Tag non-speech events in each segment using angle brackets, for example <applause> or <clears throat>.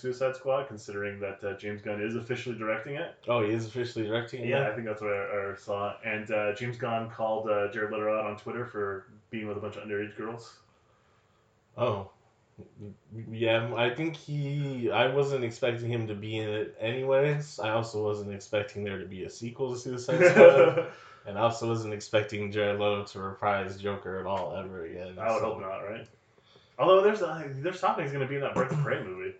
Suicide Squad, considering that uh, James Gunn is officially directing it? Oh, he is officially directing it. Yeah. I think that's what I, I saw. And uh, James Gunn called uh, Jared Leto out on Twitter for being with a bunch of underage girls. Oh. Yeah, I think he. I wasn't expecting him to be in it anyways. I also wasn't expecting there to be a sequel to Suicide Squad. <laughs> and I also wasn't expecting Jared Leto to reprise Joker at all ever again. I would so- hope not, right? Although there's uh, there's going to be in that Birds of Prey movie.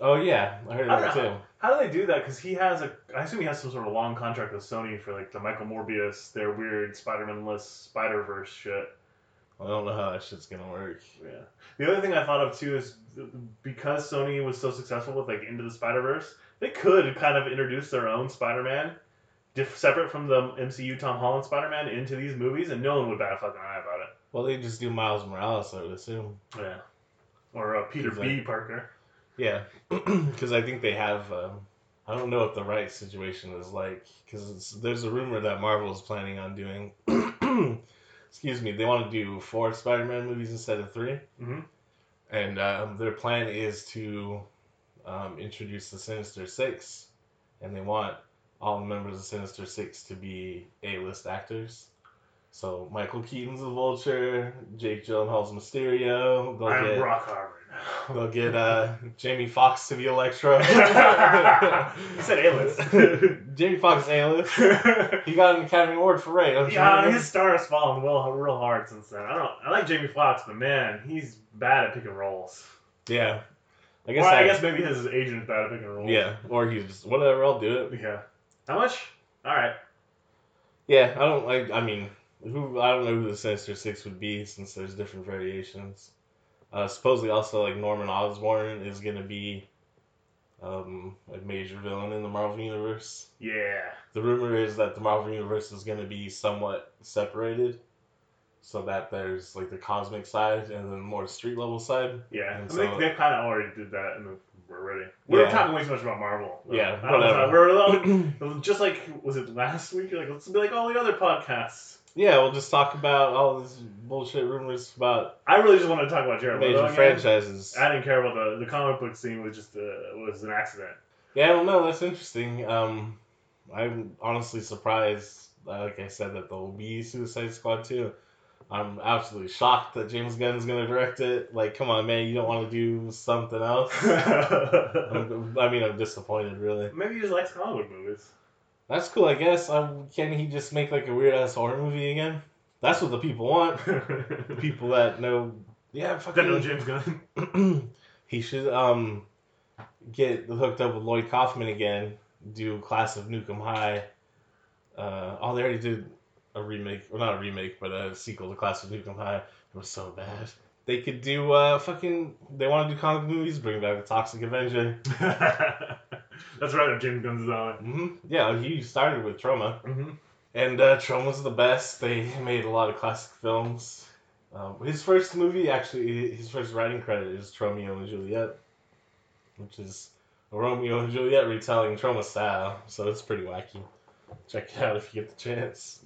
Oh, yeah. I heard I that don't too. How do they do that? Because he has a, I assume he has some sort of long contract with Sony for like the Michael Morbius, their weird Spider-Man-less Spider-Verse shit. I don't know how that shit's gonna work. Yeah. The other thing I thought of too is because Sony was so successful with like Into the Spider Verse, they could kind of introduce their own Spider Man, diff- separate from the MCU Tom Holland Spider Man, into these movies, and no one would bat a fucking eye about it. Well, they just do Miles Morales, I would assume. Yeah. Or uh, Peter He's B. Parker. Yeah, <clears throat> because I think they have. Um, I don't know what the right situation is like because there's a rumor that Marvel is planning on doing. <clears throat> excuse me, they want to do four Spider-Man movies instead of 3 Mhm. and um, their plan is to um, introduce the Sinister Six, and they want all the members of Sinister Six to be A-list actors. So Michael Keaton's the Vulture, Jake Gyllenhaal's Mysterio. They'll I'm get Rock Hard. They'll get uh, Jamie Foxx to be Electro. <laughs> he said A-list. <laughs> Jamie Foxx A-list. He got an Academy Award for Ray. Don't you yeah, his star has fallen real, real hard since then. I don't. I like Jamie Foxx, but man, he's bad at picking roles. Yeah. I I guess. guess, I, I, guess maybe his agent is bad at picking roles. Yeah. Or he's just whatever. I'll do it. Yeah. How much? All right. Yeah. I don't like. I mean, who? I don't know who the Sinister Six would be since there's different variations. Uh, supposedly, also like Norman Osborn is gonna be um, a major villain in the Marvel universe. Yeah. The rumor is that the Marvel universe is going to be somewhat separated, so that there's like the cosmic side and then more street level side. Yeah. I And think so- they kind of already did that in the already. We're Yeah. talking way too much about Marvel. Yeah, I don't know. whatever. We're little, <clears throat> just like was it last week? Like let's be like all the other podcasts. Yeah, we'll just talk about all this bullshit rumors about I really just want to talk about Jared major again. franchises. I didn't care about the the comic book scene was just uh, was an accident. Yeah, don't know. That's interesting. Um, I'm honestly surprised, uh, like I said, that there will be Suicide Squad 2. I'm absolutely shocked that James Gunn is going to direct it. Like, come on, man, you don't want to do something else? <laughs> I'm, I mean, I'm disappointed, really. Maybe he just likes comic book movies. That's cool, I guess. Um, can he just make like a weird ass horror movie again? That's what the people want. The <laughs> people that know, yeah, fucking. That know no James Gunn. <clears throat> he should um get hooked up with Lloyd Kaufman again. Do Class of Nuke 'Em High. Uh, oh, they already did a remake, well, not a remake, but a sequel to Class of Nuke 'Em High. It was so bad. They could do uh fucking. They want to do comic movies. Bring back the Toxic Avenger. <laughs> That's right, if James Gunn's on. hmm Yeah, he started with Troma. Mm-hmm. And uh, Troma's the best. They made a lot of classic films. Um, his first movie, actually, his first writing credit is Tromeo and Juliet, which is a Romeo and Juliet retelling Troma style. So it's pretty wacky. Check it out if you get the chance.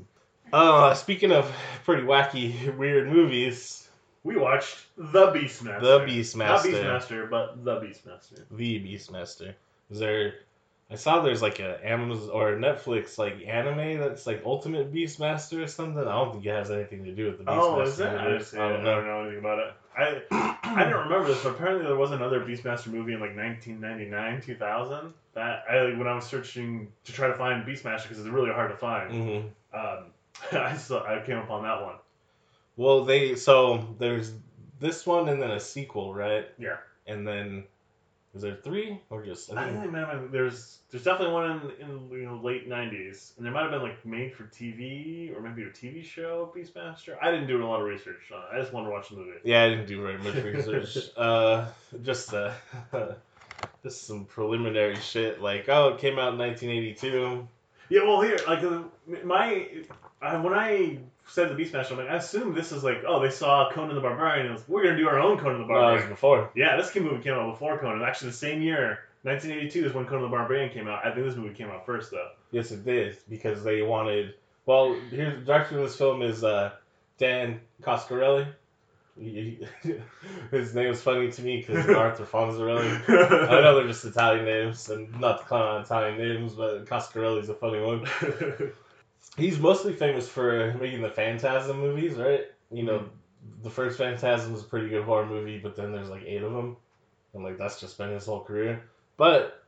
Uh, speaking of pretty wacky, weird movies, We watched The Beastmaster. The Beastmaster. Not Beastmaster, but The Beastmaster. the Beastmaster. Is there? I saw there's like a Amazon or Netflix like anime that's like Ultimate Beastmaster or something. I don't think it has anything to do with the Beastmaster. Oh, is that? I, movie. I it. don't I know. don't know anything about it. I <clears throat> I didn't remember this, but apparently there was another Beastmaster movie in like 1999, 2000. That I when I was searching to try to find Beastmaster because it's really hard to find. hmm Um, <laughs> I saw I came upon that one. Well, they so there's this one and then a sequel, right? Yeah. And then is there three or just? I I think, man, there's there's definitely one in, in you know late '90s, and there might have been like made for TV or maybe a TV show Beastmaster. I didn't do a lot of research on it. I just wanted to watch the movie. yeah, I didn't do very much research. <laughs> uh, just uh, <laughs> just some preliminary shit. Like, oh, it came out in 1982. Yeah, well, here, like uh, my I, when I said the Beastmaster, I'm like, I assume this is like, oh, they saw Conan the Barbarian, and we're gonna do our own Conan the No, it was Barbarian. before. yeah, this movie came out before Conan. Actually, the same year, 1982 is when Conan the Barbarian came out. I think this movie came out first, though. Yes, it did because they wanted. Well, here's the director of this film is uh, Don Coscarelli. He- he- <laughs> his name is funny to me because <laughs> Arthur Fonzarelli. <laughs> I know they're just Italian names, and not to clown on Italian names, but Coscarelli's a funny one. He's mostly famous for making the Phantasm movies, right? You know, the first Phantasm is a pretty good horror movie, but then there's like eight of them, and like that's just been his whole career. But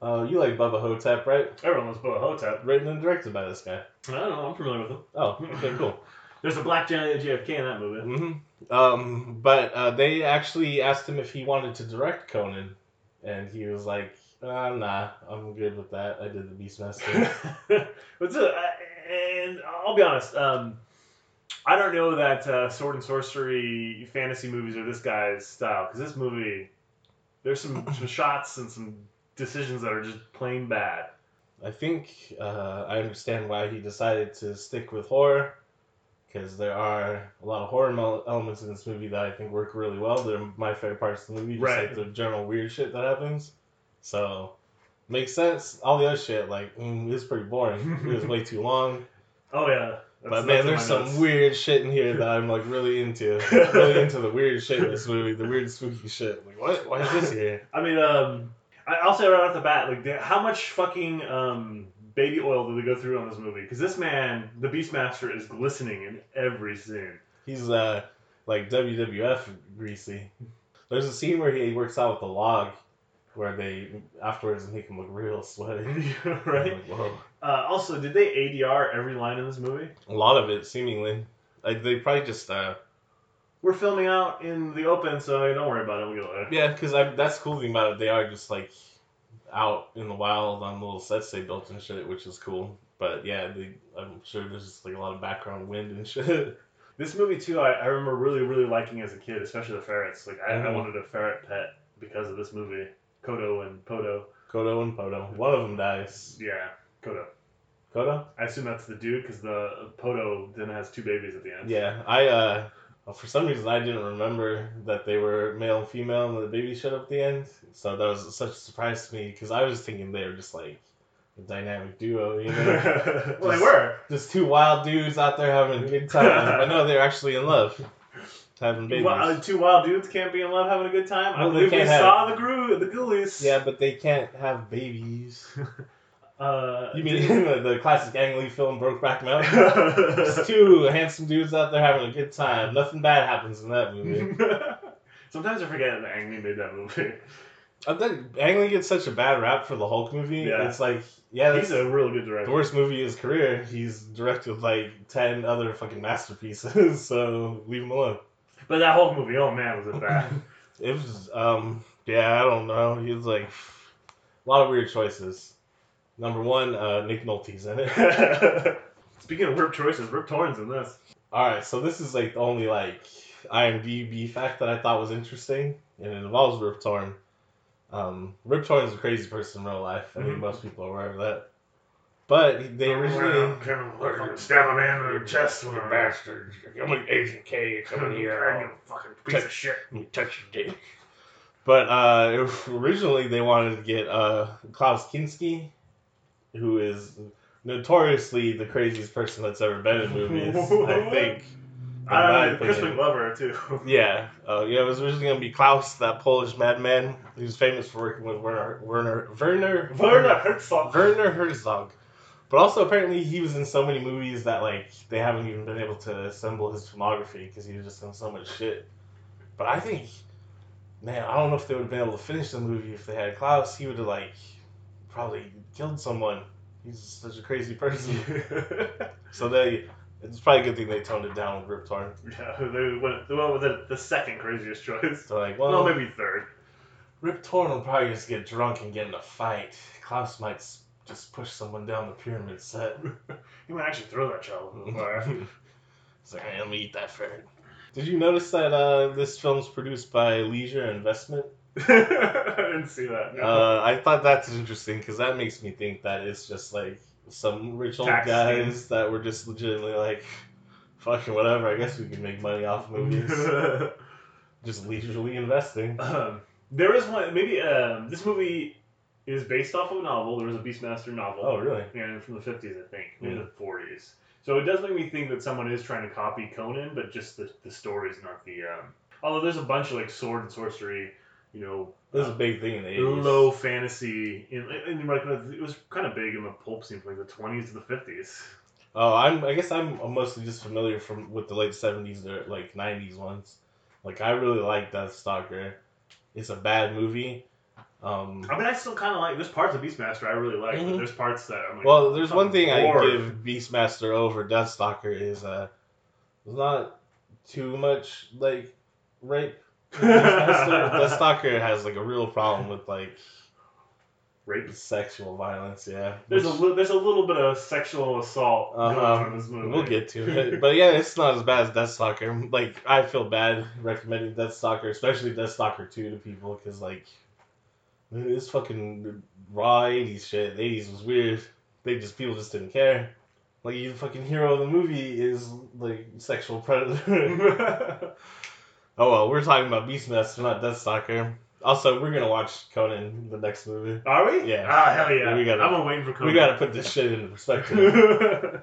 uh, you like Bubba Ho-Tep, right? Everyone loves Bubba Ho-Tep. Written and directed by this guy. I don't know. I'm familiar with him. Oh, okay, cool. <laughs> There's a black giant JFK in that movie. hmm Um, but uh, they actually asked him if he wanted to direct Conan, and he was like, uh, "Nah, I'm good with that. I did the Beastmaster." <laughs> What's it? And I'll be honest. Um, I don't know that uh, sword and sorcery fantasy movies are this guy's style because this movie, there's some <laughs> some shots and some decisions that are just plain bad. I think uh, I understand why he decided to stick with horror, because there are a lot of horror mel- elements in this movie that I think work really well. They're my favorite parts of the movie, just Right. like the general weird shit that happens. So makes sense. All the other shit, like, mm, it was pretty boring. it was way too long. <laughs> Oh yeah. That's- But man, there's some notes. weird shit in here that I'm like really into. really into the weird shit in this movie, the weird spooky shit. Like, what? Why is this here? <laughs> I mean, um, I- I'll say right off the bat, like, how much fucking um, baby oil did they go through on this movie? Because this man, the Beastmaster, is glistening in every scene. He's uh like WWF greasy. There's a scene where he works out with the log, where they afterwards make him look real sweaty. <laughs> right? Like, whoa. Uh, also, did they ADR every line in this movie? A lot of it, seemingly. Like they probably just uh We're filming out in the open, so don't worry about it. We'll get later. yeah, because that's the cool thing about it. They are just like out in the wild on little sets they built and shit, which is cool. But yeah, they, I'm sure there's just like a lot of background wind and <laughs> shit. This movie too, I, I remember really, really liking as a kid, especially the ferrets. Like I, I Mhm. wanted a ferret pet because of this movie. Kodo and Podo. Kodo and Podo. One of them dies. Yeah, Kodo. Kodo? I assume that's the dude because the Podo then has two babies at the end. Yeah, I uh for some reason I didn't remember that they were male and female and the baby showed up at the end. So that was such a surprise to me because I was thinking they were just like a dynamic duo, you know, <laughs> well, they were. just two wild dudes out there having a good time. but no, they're actually in love, having babies. Well, uh, two wild dudes can't be in love having a good time. I Well, they believe we can't have- saw the gru the ghoulies. yeah, but they can't have babies. <laughs> Uh, You mean <laughs> the, the classic Ang Lee film Brokeback Mountain? <laughs> Just two handsome dudes out there having a good time. Nothing bad happens in that movie. Sometimes I forget that Ang Lee made that movie. I think Ang Lee gets such a bad rap for the Hulk movie. Yeah. It's like, yeah, that's He's a real good director. the worst movie of his career. He's directed like ten other fucking masterpieces, so leave him alone. But that whole movie, oh man, was it bad. <laughs> It was, um, yeah, I don't know. He was like a lot of weird choices. Number one, uh, Nick Nolte's in it. <laughs> Speaking of Rip choices, Rip Torn's in this. All right, so this is like the only like IMDb fact that I thought was interesting, and it involves Rip Torn. Um, Rip Torn is a crazy person in real life. I think Mhm. most people are aware of that. But they originally stab a man in the chest with a bastard. I'm like Agent K coming <laughs> here. fucking piece of shit. Let me touch your dick. But uh, <laughs> originally they wanted to get uh, Klaus Kinski, who is notoriously the craziest person that's ever been in movies. I <laughs> think. in my I don't know, opinion. Crispin Glover too. Yeah, uh, yeah. It was originally gonna be Klaus, that Polish madman. He was famous for working with Werner, Werner, Werner, Werner Herzog. Werner Herzog. But also apparently he was in so many movies that like they haven't even been able to assemble his filmography because he was just in so much shit. But I think, man, I don't know if they would have been able to finish the movie if they had Klaus. He would have like probably killed someone. He's such a crazy person. <laughs> so they, it's probably a good thing they toned it down with Rip Torn. yeah, they went, they went with the, the second craziest choice. So like, Well, well, maybe third. Rip Torn will probably just get drunk and get in a fight. Klaus might just push someone down the pyramid set. <laughs> You might actually throw that child in the fire. <laughs> It's like, let me eat that ferret. Did you notice that uh, this film's produced by Leisure Investment? <laughs> I didn't see that. no. Uh, I thought that's interesting because that makes me think that it's just like some rich old Tax guys that were just legitimately like, fucking whatever. I guess we can make money off movies. just leisurely investing. um, there is one. Maybe um, this movie is based off of a novel. There was a Beastmaster novel. Oh, really? Yeah, from the fifties, I think, maybe Hmm. the forties. So it does make me think that someone is trying to copy Conan, but just the the story's not the. Um, although there's a bunch of like sword and sorcery, you know, It was a big thing in the 80s. low fantasy. In, in like it was kind of big in the pulp scene from like the 20s to the 50s. Oh, I'm. I guess I'm mostly just familiar from with the late seventies or like nineties ones. Like I really like Deathstalker. It's a bad movie. Um, I mean, I still kind of like. There's parts of Beastmaster I really like, Mhm. but there's parts that I'm like. well, there's one thing I give Beastmaster over Deathstalker is uh, not too much like rape. in <laughs> Beastmaster. Deathstalker has like a real problem with like rape. sexual violence. Yeah, There's a li- there's a little bit of sexual assault Uh-huh. in this movie. We'll get to it. <laughs> But yeah, it's not as bad as Deathstalker. Like, I feel bad recommending Deathstalker, especially Deathstalker 2 to people, because, like, this fucking raw 80s shit. The 80s was weird. They just, people just didn't care. Like, the fucking hero of the movie is, like, sexual predator. <laughs> oh well, we're talking about Beastmaster, not Deathstalker. Also, we're gonna watch Conan, the next movie. Are we? Yeah. Ah, hell yeah. We gotta- I'm waiting for Conan. We gotta put this shit into perspective. <laughs>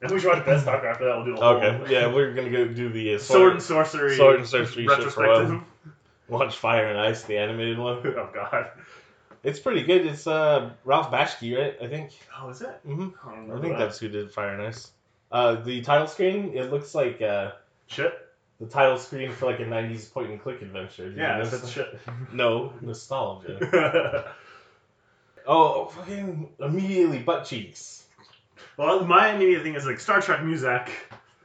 and we should watch Deathstalker after that. We'll do a whole Okay, yeah, we're gonna go do the uh, sword and sorcery. Sword and sorcery retrospective. Watch Fire and Ice, the animated one. <laughs> oh god. It's pretty good. It's uh Ralph Bakshi, right? I think. Oh, is it? hmm I, don't I think that. that's who did Fire and Ice. Uh, the title screen, it looks like uh shit. the title screen for like a '90s point and click adventure. Yeah, that's shit. <laughs> No nostalgia. <laughs> oh, fucking immediately butt cheeks. well, my immediate thing is like Star Trek music.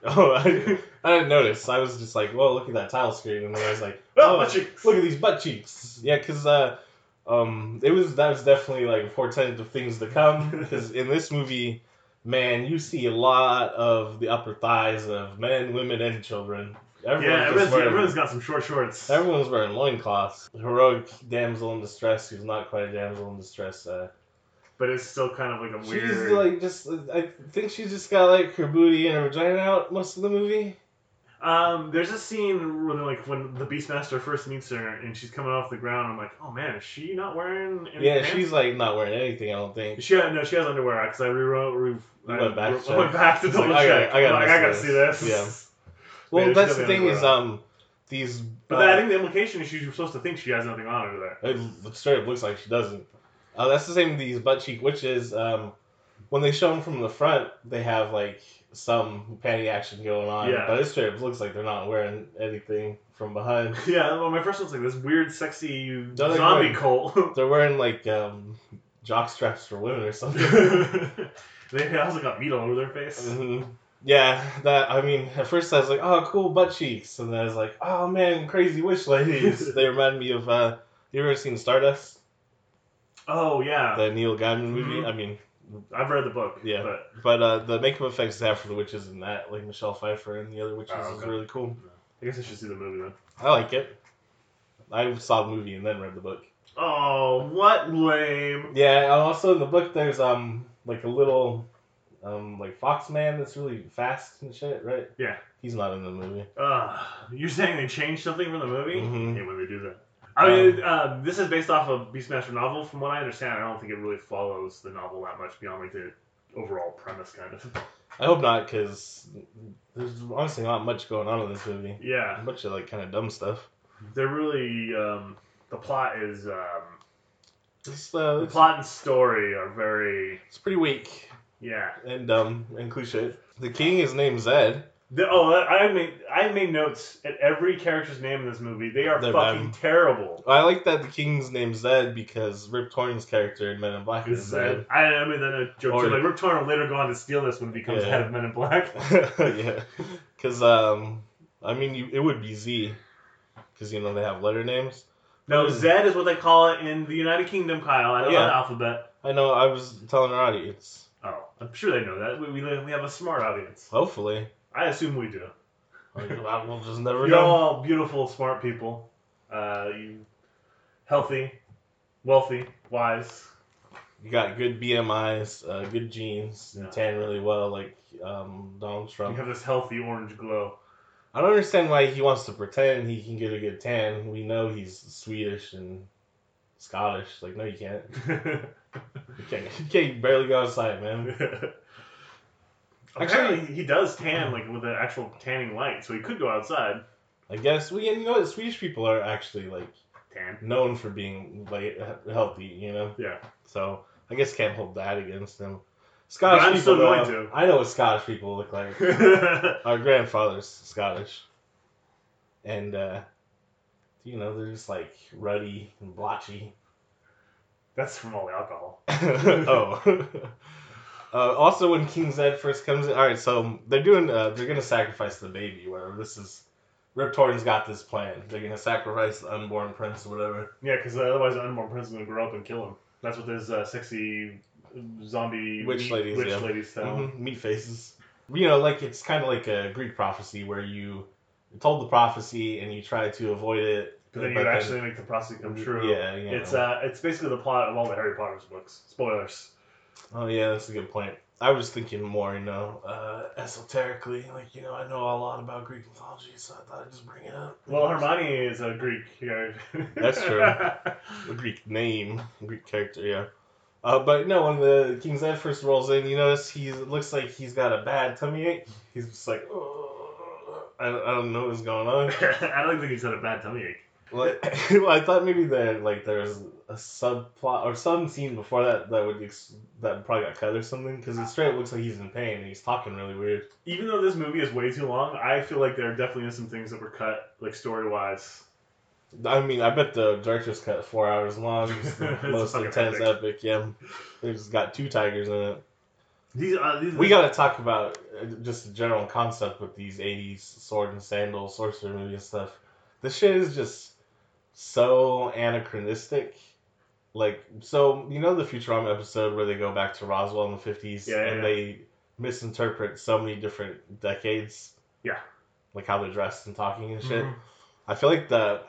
Oh, I, I didn't notice. I was just like, well, look at that title screen, and then I was like, <laughs> Oh, butt cheeks. look at these butt cheeks. Yeah, because uh, um, it was that was definitely like a portent of things to come. <laughs> Because in this movie, man, you see a lot of the upper thighs of men, women, and children. Everyone's yeah, everyone's, wearing, everyone's got some short shorts. everyone's wearing loincloths. Heroic damsel in distress, who's not quite a damsel in distress. Uh, but it's still kind of like a weird. she's like just, I think she's just got like her booty and her vagina out most of the movie. Um, there's a scene where like when the Beastmaster first meets her and she's coming off the ground. I'm like, oh man, is she not wearing Yeah, pants? she's like not wearing anything. I don't think. She no, she has underwear because I rewrote. Re, I, went back to I went back to double like, I check. gotta- I gotta I'm like, I gotta see this. Yeah. <laughs> Well, Maybe that's the thing is, on. um, these. But uh, I think the implication is she's supposed to think she has nothing on under there. It straight up looks like she doesn't. Uh, that's the same with these butt cheek witches. Um, when they show them from the front, they have like some panty action going on. Yeah. But it straight looks like they're not wearing anything from behind. <laughs> Yeah, well, my first one's like this weird, sexy No, zombie cult. <laughs> They're wearing like um, jock straps for women or something. <laughs> they also got meat all over their face. hmm Yeah, that I mean, at first I was like, oh, cool butt cheeks, and then I was like, oh man, crazy wish ladies. they remind me of. Uh, you ever seen Stardust, Oh yeah, the Neil Gaiman movie? Mhm. I mean, I've read the book. Yeah. but But uh, the makeup effects they have for the witches and that, like Michelle Pfeiffer and the other witches, Oh, is really cool. I guess I should see the movie then. I like it. I saw the movie and then read the book. Oh, what lame! Yeah, also in the book there's um like a little um like fox man that's really fast and shit, right? Yeah. He's not in the movie. Uh, you're saying they changed something from the movie? Mhm. I when they do that. I mean, uh, this is based off a Beastmaster novel. From what I understand, I don't think it really follows the novel that much beyond like the overall premise, kind of. I hope not, because there's honestly not much going on in this movie. Yeah, A bunch of like kind of dumb stuff. they're really um, the plot is um, It's, uh, the plot and story are very it's pretty weak yeah. and dumb and cliche. The king is named Zed. The, oh, I made I made notes at every character's name in this movie. They are They're fucking bad. terrible. I like that the king's named Zed because Rip Torn's character in Men in Black is Zed. I, I mean, then a joke Or- too. Like Rip Torn will later go on to steal this when he becomes Yeah. head of Men in Black. <laughs> yeah, because um, I mean, you, it would be Z, because you know they have letter names. No, Hmm. Zed is what they call it in the United Kingdom, Kyle. I don't know Yeah. that alphabet. I know. I was telling our audience. Oh, I'm sure they know that. We, we, we have a smart audience. Hopefully, I assume we do. we'll just never You're know. all beautiful, smart people. Uh, you healthy, wealthy, wise. You got good BMI's, uh, good genes, Yeah. tan really well, like um, Donald Trump. You have this healthy orange glow. I don't understand why he wants to pretend he can get a good tan. We know he's Swedish and Scottish. Like, no, you can't. <laughs> You can't. You can't barely go outside, man. <laughs> Actually, he does tan like with an actual tanning light, so he could go outside. I guess we you know what Swedish people are actually like Tan. known for being like healthy, you know. Yeah. So I guess can't hold that against them. But Scottish I'm people, still going though, to. I know what Scottish people look like. <laughs> Our grandfather's Scottish, and uh, you know they're just like ruddy and blotchy. That's from all the alcohol. <laughs> oh. <laughs> Uh, also, when King Zed first comes in, all right, so they're doing, uh, they're gonna sacrifice the baby. Whatever this is, Rip Torn's got this plan. They're gonna sacrifice the unborn prince or whatever. Yeah, because otherwise the unborn prince is gonna grow up and kill him. That's what this uh, sexy zombie Witch meat- ladies, witch yeah. ladies tell. Mhm, Meat faces. You know, like it's kind of like a Greek prophecy where you told the prophecy and you try to avoid it. But then but you actually make the prophecy come true. Yeah, yeah. It's uh, it's basically the plot of all the Harry Potter's books. Spoilers. Oh yeah, that's a good point. I was thinking more, you know, uh, esoterically. Like, you know, I know a lot about Greek mythology, so I thought I'd just bring it up. Well, Hermione is a Greek. Yeah. <laughs> That's true. <laughs> A Greek name, Greek character, yeah. Uh, but no, when the King Zed first rolls in, you notice he looks like he's got a bad tummy ache. He's just like, "Ugh." I, I don't know what's going on. <laughs> I don't think he's had a bad tummy ache. Like, well, I thought maybe there like there's a subplot or some scene before that that would ex- that probably got cut or something because it straight looks like he's in pain and he's talking really weird. Even though this movie is way too long, I feel like there definitely is some things that were cut, like story wise. I mean, I bet the director's cut four hours long. <laughs> It's the most intense epic. epic. Yeah, there's got two tigers in it. These, uh, these We got to talk about uh, just the general concept with these '80s sword and sandal sorcerer movie stuff. This shit is just so anachronistic. Like, so you know the Futurama episode where they go back to Roswell in the '50s Yeah, yeah, and yeah. they misinterpret so many different decades. Yeah. Like how they're dressed and talking and shit. Mhm. I feel like the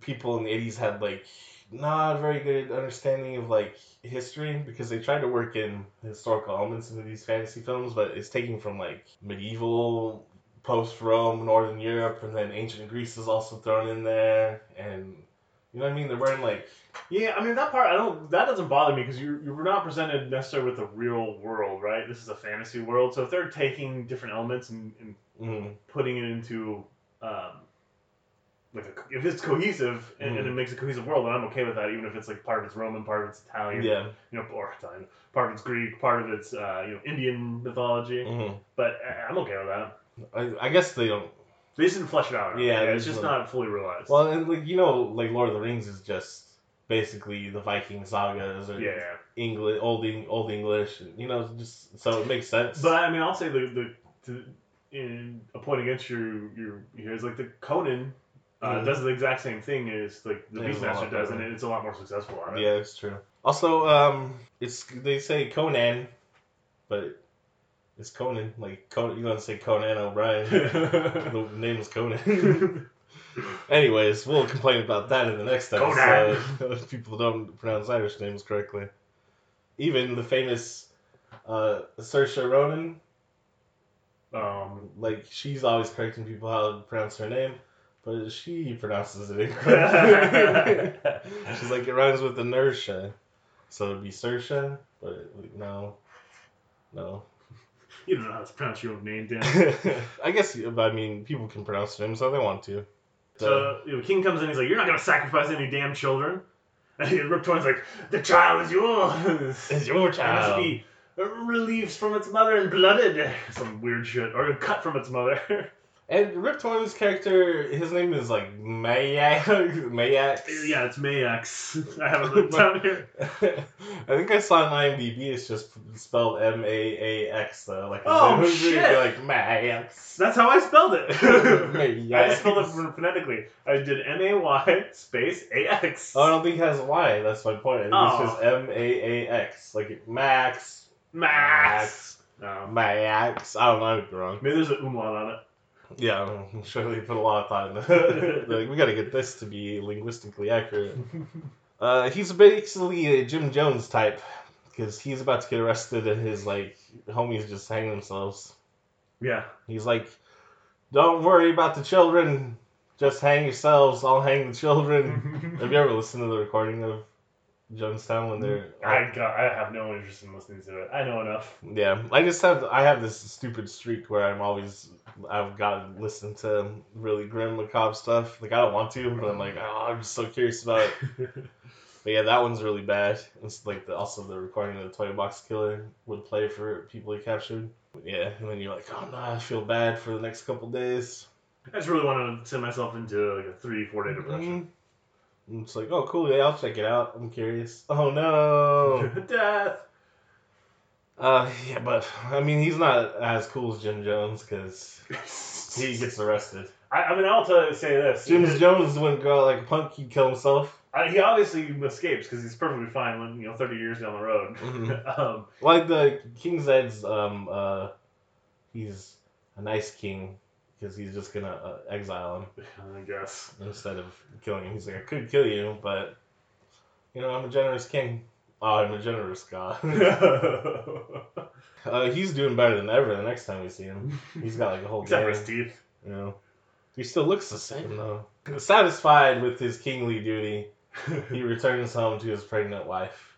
people in the '80s had like not a very good understanding of like history because they tried to work in historical elements into these fantasy films, but it's taking from like medieval, post Rome, Northern Europe, and then ancient Greece is also thrown in there, and you know what I mean? They're wearing like Yeah, I mean that part I don't that doesn't bother me because you you're not presented necessarily with the real world, right? This is a fantasy world, so if they're taking different elements and, and mm, putting it into um, like a, if it's cohesive and, and it Mhm. makes a cohesive world, then I'm okay with that, even if it's like part of it's Roman, part of it's Italian, yeah, you know, or Italian, part of it's Greek, part of it's uh, you know Indian mythology. hmm But uh, I'm okay with that. I, I guess they don't. They didn't flesh it out. enough. Yeah, it's just no- not fully realized. Well, and like you know, like Lord of the Rings is just basically the Viking sagas or yeah, yeah. English, old Eng- old English, you know, just so it makes sense. But I mean, I'll say the the to, in a point against your your here's like the Conan uh, Mhm. does the exact same thing as like the Yeah, it's a lot Beastmaster does, and it's a lot more successful yeah, it's true. Also, um, it's they say Conan, but it's Conan. Like Conan, you don't say Conan O'Brien. <laughs> the name is Conan. <laughs> Anyways, we'll complain about that in the next Conan. episode. <laughs> if people don't pronounce Irish names correctly. Even the famous uh, Saoirse Ronan, um, like she's always correcting people how to pronounce her name, but she pronounces it incorrectly. she's like it rhymes with inertia, so it'd be Saoirse, but no, no. You don't know how to pronounce your own name, Dan. <laughs> I guess I mean people can pronounce her name so they want to. So you know, King comes in, he's like, "You're not gonna sacrifice any damn children." And Rip Torn's like, "The child is yours. <laughs> It's your child. It must be relieved from its mother and blooded." <laughs> Some weird shit, or cut from its mother. And Rip Torn's character, his name is like Mayak. <laughs> Mayax. yeah, it's Mayax. <laughs> I have it written down here. <laughs> I think I saw on IMDb. It's just spelled M A A X though. Like Oh, would shit. Like Mayax. That's how I spelled it. Mayax. I just spelled it phonetically. I did M A Y space A X. Oh, I don't think it has a Y. That's my point. It's Oh. just M A A X. Like Max. Max. No. Oh. Mayax. I don't know. I could be wrong. Maybe there's an umlaut on it. Yeah, I'm sure they put a lot of thought into it. <laughs> like, we gotta get this to be linguistically accurate. <laughs> Uh, he's basically a Jim Jones type because he's about to get arrested and his like homies just hang themselves. Yeah. He's like, "Don't worry about the children, just hang yourselves. I'll hang the children." <laughs> Have you ever listened to the recording of Jonestown when they're. I got, I have no interest in listening to it. I know enough. Yeah, I just have I have this stupid streak where I'm always I've got to listen to really grim macabre stuff. Like I don't want to, but I'm like oh, I'm just so curious about it. <laughs> But yeah, that one's really bad. It's like the, also the recording of the Toy Box Killer would play for people he captured. Yeah, and then you're like, oh no, I feel bad for the next couple days. I just really want to send myself into like a three, four day depression. Mhm. And It's like, oh cool, yeah, I'll check it out. I'm curious. <laughs> Oh no. <laughs> Death. uh, yeah, but I mean, he's not as cool as Jim Jones because he <laughs> gets arrested. I, I mean, I'll tell you, say this. Jim He- Jones wouldn't go out like a punk; he'd kill himself. I, he obviously escapes because he's perfectly fine when you know thirty years down the road. Mhm. um, Like the King Zed's, um, uh, he's a nice king because he's just gonna uh, exile him I guess. instead of killing him. He's like, I could kill you, but you know, I'm a generous king. Oh, I'm a generous god. <laughs> uh, he's doing better than ever. The next time we see him, he's got like a whole Except for his teeth. You know, he still looks the same though. Satisfied with his kingly duty, he <laughs> returns home to his pregnant wife,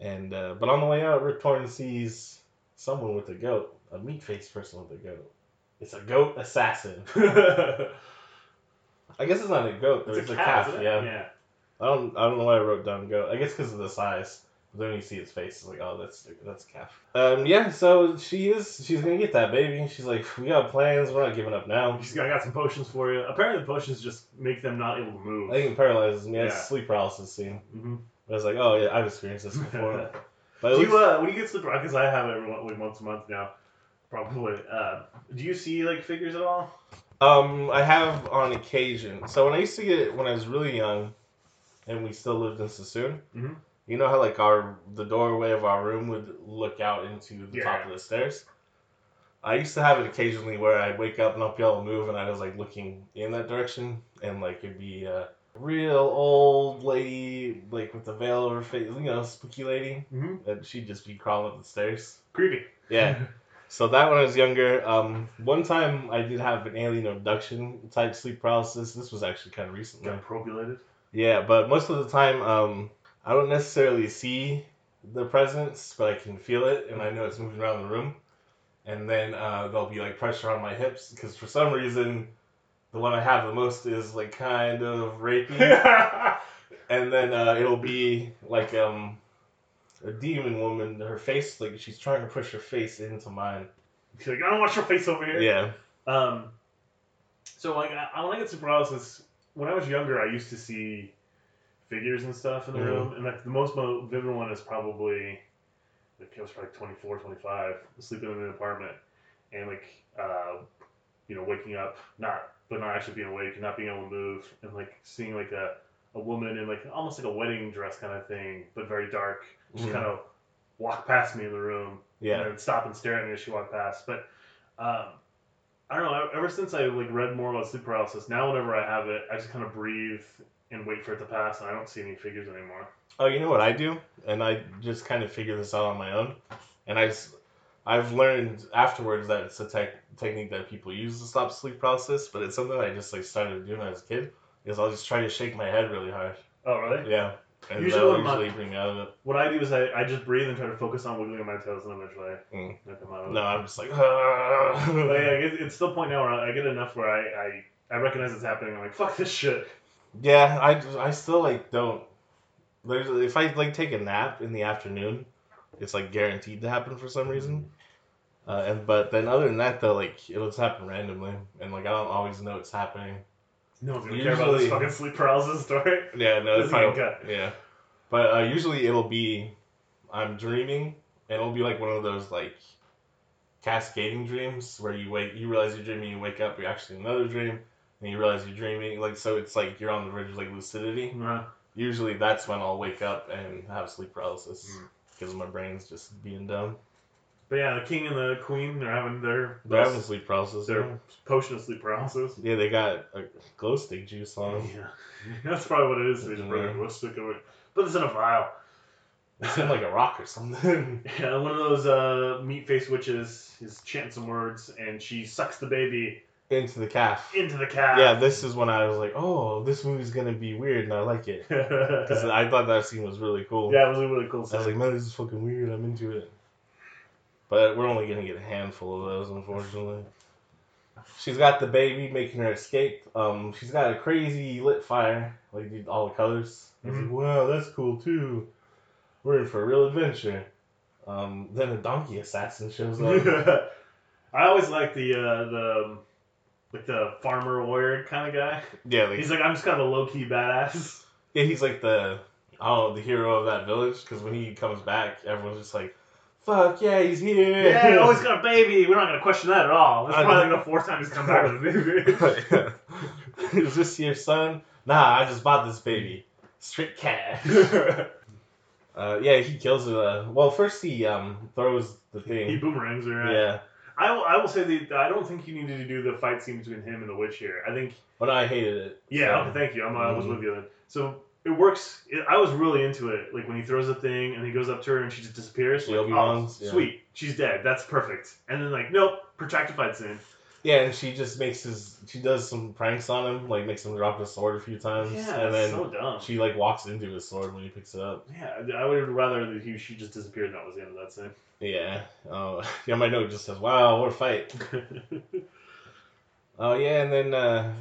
and uh, but on the way out, Rip Torn sees someone with a goat, a meat-faced person with a goat. It's a goat assassin. <laughs> I guess it's not a goat, though. It's, a a cat, calf. yeah. yeah. I don't. I don't know why I wrote down goat. I guess because of the size. But then you see its face, it's like, oh, that's that's a calf. Um, yeah. So she is. She's gonna get that baby. She's like, we got plans. We're not giving up now. She's got, I got some potions for you. Apparently, the potions just make them not able to move. I think it paralyzes me. It's Yeah. a sleep paralysis scene. hmm I was like, oh yeah, I've experienced this before. <laughs> But Do you, uh, when you get sleep because I have it every one- like once a month now, probably. Uh, do you see like figures at all? Um, I have on occasion. So when I used to get when I was really young, and we still lived in Sassoon, Mhm. you know how like our the doorway of our room would look out into the top of the stairs. I used to have it occasionally where I'd wake up and not be able to move, and I was like looking in that direction, and like it'd be a real old lady, like with the veil over her face, you know, spooky lady, Mm-hmm. and she'd just be crawling up the stairs. Creepy. Yeah. <laughs> So that when I was younger, um, one time I did have an alien abduction type sleep paralysis. This was actually kind of recently. Got propulated. Yeah, but most of the time, um, I don't necessarily see the presence, but I can feel it, and I know it's moving around the room. And then uh, there'll be like pressure on my hips because for some reason, the one I have the most is like kind of rapey. <laughs> and then uh, it'll be like um, a demon woman. Her face, like she's trying to push her face into mine. She's like, I don't want your face over here. Yeah. Um, so like I, I get sleep paralysis, when I was younger, I used to see figures and stuff in the Mhm. room, and like the most mo- vivid one is probably like I was probably 24, 25, sleeping in an apartment, and like uh, you know waking up not but not actually being awake and not being able to move, and like seeing like a a woman in like almost like a wedding dress kind of thing, but very dark, just Mhm. kind of walk past me in the room Yeah. and stop and stare at me as she walked past. But um, I don't know. Ever since I like read more about sleep paralysis, now whenever I have it, I just kind of breathe and wait for it to pass, and I don't see any figures anymore. Oh, you know what I do, and I just kind of figure this out on my own, and I, I've learned afterwards that it's a tech, technique that people use to stop sleep paralysis, but it's something I just like started doing as a kid. Is I'll just try to shake my head really hard. Oh, really? Yeah, and Usually when usually bring out of it. What I do is I, I just breathe and try to focus on wiggling my toes, and eventually Mm. I come out of it. No, I'm just like. But yeah, it, it's still point now where I, I get enough where I, I I recognize it's happening. I'm like, fuck this shit. Yeah, I, I still like don't. There's if I like take a nap in the afternoon, it's like guaranteed to happen for some reason. Uh, and but then other than that though, like it'll just happen randomly, and like I don't always know it's happening. No one's gonna care about this Usually- fucking sleep paralysis story. Yeah, no, it's Doesn't probably, get yeah. But uh, usually it'll be I'm dreaming, and it'll be like one of those like cascading dreams where you wake, you realize you're dreaming, you wake up, you're actually in another dream, and you realize you're dreaming. Like so, it's like you're on the verge of like lucidity. Uh, Usually that's when I'll wake up and have sleep paralysis Mm. because my brain's just being dumb. But yeah, the king and the queen they're having their They're having sleep paralysis. their now. potion of sleep paralysis. Yeah, they got a glow stick juice on them. Yeah, <laughs> that's probably what it is. They just bring a Yeah. glow stick over it. Put this in a vial. It's in like a rock or something. <laughs> Yeah, one of those uh, meat faced witches is chanting some words, and she sucks the baby into the calf. into the calf. Yeah, this is when I was like, oh, this movie's gonna be weird, and I like it <laughs> because I thought that scene was really cool. Yeah, it was a really cool. I was Scene. like, man, this is fucking weird. I'm into it. But we're only gonna get a handful of those, unfortunately. She's got the baby making her escape. Um, she's got a crazy lit fire, like all the colors. Was like, wow, that's cool too. We're in for a real adventure. Um, then a donkey assassin shows up. <laughs> I always like the uh, the um, like the farmer warrior kind of guy. yeah, like, He's like, I'm just kind of a low key badass. yeah, he's like the I the hero of that village. Because when he comes back, everyone's just like, "Fuck yeah, he's here!" Yeah, oh, he's <laughs> got a baby. We're not gonna question that at all. That's I probably like the fourth time he's come back with a baby. <laughs> Is this your son? Nah, I just bought this baby. Straight cash. <laughs> Uh, yeah, he kills it. Uh, well, first he um throws the thing. he boomerangs her. Right? Yeah. I will, I will say that I don't think you needed to do the fight scene between him and the witch here. I think Well, no, I hated it. yeah. so- Okay, thank you. I'm, I was Mhm. with you then. So it works. It, I was really into it. Like when he throws the thing and he goes up to her and she just disappears. The Like, oh, yeah. sweet. She's dead. That's perfect. And then like nope, protracted fight scene. Yeah, and she just makes his. She does some pranks on him, like makes him drop his sword a few times, Yeah, and then so dumb. she like walks into his sword when he picks it up. Yeah, I would have rather that he she just disappeared. and That was the end of that scene. Yeah. Oh, <laughs> yeah. My note just says, "Wow, what a fight." <laughs> Oh yeah, and then uh,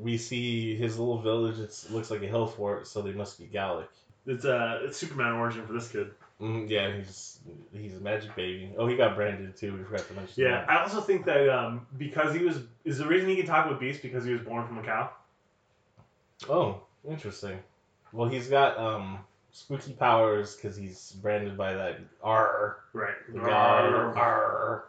we see his little village. It looks like a hill fort, so they must be Gallic. it's uh, it's Superman origin for this kid. Mm, yeah, he's he's a magic baby. Oh, he got branded too. We forgot to mention. Yeah, that. I also think that um, because he was is the reason he can talk with Beast because he was born from a cow. Oh, interesting. Well, he's got um spooky powers because he's branded by that R. Right. God R.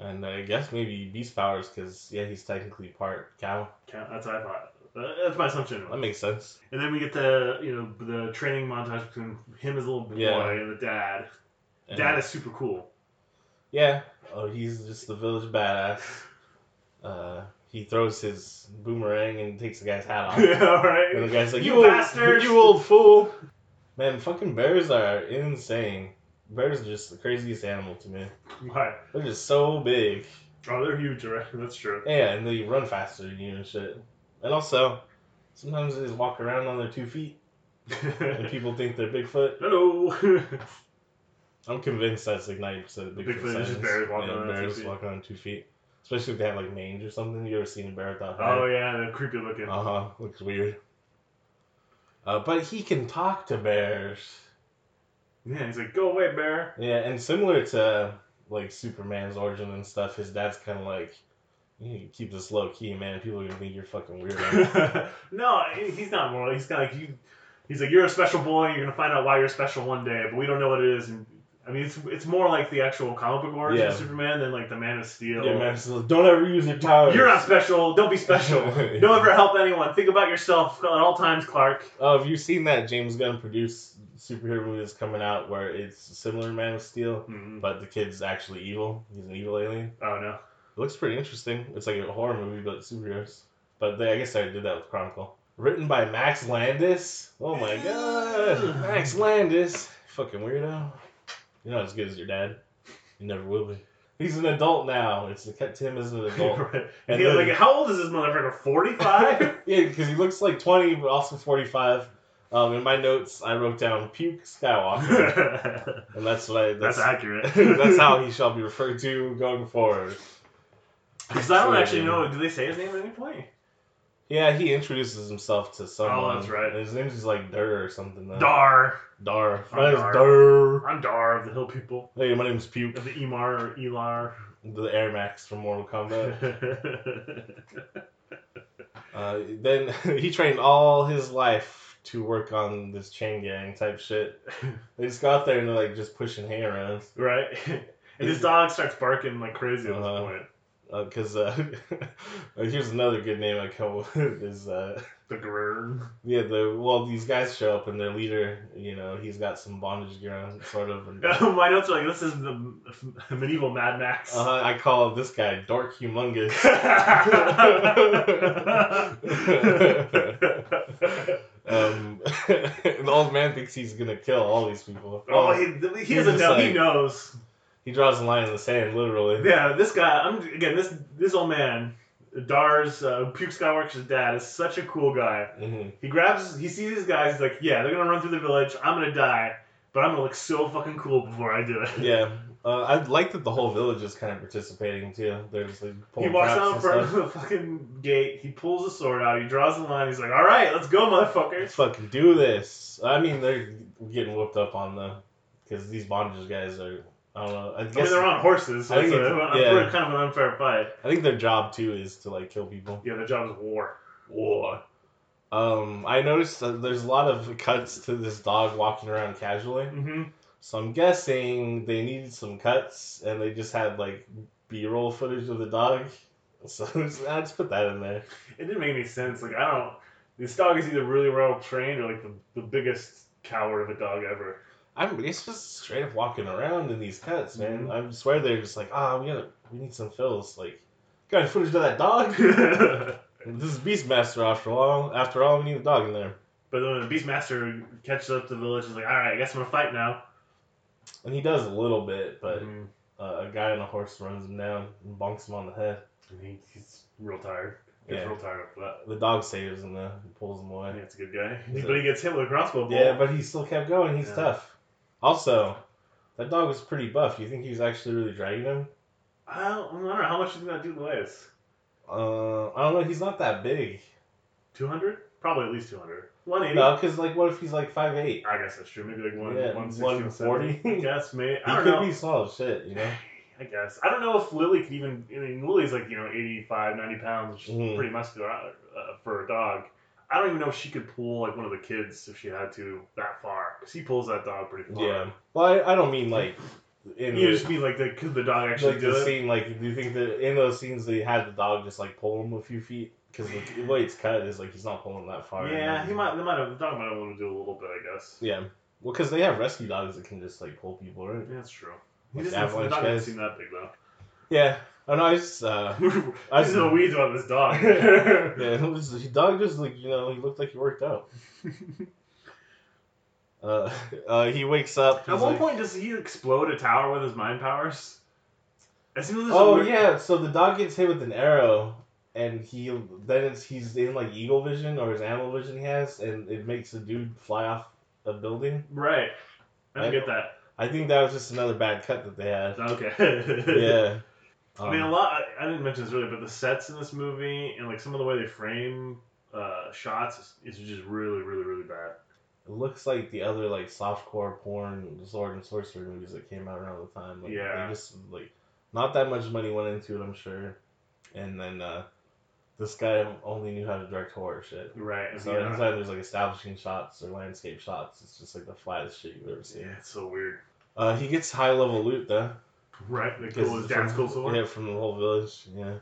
And I guess maybe beast powers because yeah, he's technically part cow. Cow- That's what I thought. Uh, That's my assumption. That makes sense. And then we get the you know the training montage between him as a little boy Yeah. and the dad. And- Dad is super cool. Yeah. Oh, he's just the village badass. <laughs> Uh, he throws his boomerang and takes the guy's hat off. <laughs> yeah, all right. And the guy's like, You "You, bastard!" you old fool!" Man, fucking bears are insane. Bears are just the craziest animal to me. Why? They're just so big. Oh, they're huge. Right? <laughs> That's true. Yeah, and they run faster than you and shit. And also, sometimes they just walk around on their two feet, and <laughs> people think they're Bigfoot. Hello. <laughs> I'm convinced that's like ninety percent of Bigfoot. Bigfoot is just bears walking yeah, on their two feet. walking on two feet. Especially if they have like mange or something. You ever seen a bear without oh yeah, they're creepy looking. Uh huh. Looks weird. Uh, but he can talk to bears. Yeah, he's like, go away, bear. Yeah, and similar to like Superman's origin and stuff, his dad's kind of like, you need to keep this low key, man. People are gonna think you're fucking weird. <laughs> no, he's not moral. He's kind of like you. He's like, you're a special boy. You're gonna find out why you're special one day, but we don't know what it is. And I mean, it's it's more like the actual comic book origin of Superman than like the Man of Steel. yeah, man. So don't ever use your powers. You're not special. Don't be special. <laughs> don't ever help anyone. Think about yourself at all times, Clark. Oh, have you seen that James Gunn produced superhero movie that's coming out where it's similar to Man of Steel, Mhm. but the kid's actually evil? He's an evil alien. Oh no. It looks pretty interesting. It's like a horror movie, but superheroes. But they, I guess I did that with Chronicle. Written by Max Landis. Oh my god, Max Landis, fucking weirdo. You're not as good as your dad. You never will be. He's an adult now. It's him as an adult. <laughs> right. And he's like, how old is this motherfucker? Forty five. <laughs> yeah, because he looks like 20, but also 45. Um, in my notes, I wrote down puke Skywalker, <laughs> and that's what I. That's That's, accurate. that's how he shall be referred to going forward. Because I don't actually know. Do they say his name at any point? Yeah, he introduces himself to someone. Oh, that's right. His name's like Dur or something. Though. Dar. Dar. I'm My name's Dar. I'm Dar of the Hill People. Hey, my name's Puke. Of the Emar or Elar. The Ermac from Mortal Kombat. <laughs> Uh, then <laughs> he trained all his life to work on this chain gang type shit. They just got there and they're like just pushing hay around. right? <laughs> And his dog starts barking like crazy at this Uh-huh. point. Because <laughs> uh, here's another good name I come up <laughs> with is uh, The Grern. yeah the well these guys show up and their leader you know he's got some bondage gear on sort of and <laughs> My notes are like, this is the medieval Mad Max. uh, I call this guy Dork Humongous. um, the old man thinks he's gonna kill all these people. oh, he, he doesn't know. he knows. He draws a line in the sand, literally. Yeah, this guy. I'm again. This this old man Dars, uh, Puke Skywalker's dad, is such a cool guy. hmm He grabs, he sees these guys. He's like, "Yeah, they're gonna run through the village. I'm gonna die, but I'm gonna look so fucking cool before I do it." Yeah. Uh, I like that the whole village is kind of participating too. They're just like pulling He walks out in front of the fucking gate. He pulls a sword out. He draws the line. He's like, "All right, let's go, Let's motherfuckers." fucking do this. I mean, they're getting whooped up on though, because these bondage guys are. I don't know. I I guess mean, they're on horses, so I think it's, a, yeah. kind of an unfair fight. I think their job too is to like kill people. Yeah, their job is war. War. Um, I noticed that there's a lot of cuts to this dog walking around casually. Mm-hmm. So I'm guessing they needed some cuts, and they just had like B-roll footage of the dog. So <laughs> I just put that in there. It didn't make any sense. Like, I don't. This dog is either really well trained or like the, the biggest coward of a dog ever. I'm. It's just straight up walking around in these cuts, man. Mhm. I swear they're just like, ah, we gotta, we need some fills. Like, got any footage of that dog? <laughs> this is Beastmaster after all. After all, we need a dog in there. But then the Beastmaster catches up to the village, he's like, "All right, I guess I'm gonna fight now." And he does a little bit, but Mhm. uh, a guy on a horse runs him down and bonks him on the head. And he, he's real tired. He's Yeah. real tired after that. The dog saves him though. He pulls him away. Yeah, it's a good guy. Is but it- he gets hit with a crossbow bolt. Yeah, but he still kept going. He's Yeah. tough. Also, that dog was pretty buff. Do you think he was actually really dragging him? I don't, I don't know how much is that dude weighs. Uh, I don't know. He's not that big. Two hundred? Probably at least two hundred. One eighty. No, because like, what if he's like five eight? I guess that's true. Maybe like one, Yeah, 160, 140. <laughs> I guess <laughs> maybe. He I don't could know. be small as shit, you know. <sighs> I guess. I don't know if Lily could even. I mean, Lily's like, you know, 85, 90 pounds, which is Mhm. pretty muscular uh, for a dog. I don't even know if she could pull like one of the kids if she had to that far. Because he pulls that dog pretty far. Yeah. Well, I, I don't mean like in You the, just mean like the could the dog actually like do the it? scene. Like, do you think that in those scenes they had the dog just like pull him a few feet? Because the way it's cut is like he's not pulling that far. Yeah, he might. They might have. The dog might want to do a little bit, I guess. Yeah. Well, because they have rescue dogs that can just like pull people, right? Yeah, that's true. He doesn't. The dog doesn't seem that big though. Yeah. Oh no, I just uh, <laughs> I just know weeds about this dog. <laughs> yeah, was, the dog just like you know he looked like he worked out. <laughs> Uh, uh, he wakes up. At one like- point, does he explode a tower with his mind powers? Oh weird- yeah, so the dog gets hit with an arrow, and he then it's, he's in like eagle vision or his animal vision he has, and it makes the dude fly off a building. Right. I I- get that. I think that was just another bad cut that they had. Okay. Yeah. I mean, a Um, lot. I, I didn't mention this earlier, but the sets in this movie and like some of the way they frame uh, shots is, is just really, really, really bad. It looks like the other like softcore porn sword and sorcery movies that came out around the time. Like, Yeah. They just like not that much money went into it, I'm sure. And then uh, this guy only knew how to direct horror shit. Right. So yeah. anytime there's like establishing shots or landscape shots, it's just like the flattest shit you've ever seen. yeah, it's so weird. Uh, he gets high level loot though. Right. Because cool his from- cool sword. Yeah, from the whole village. Yeah.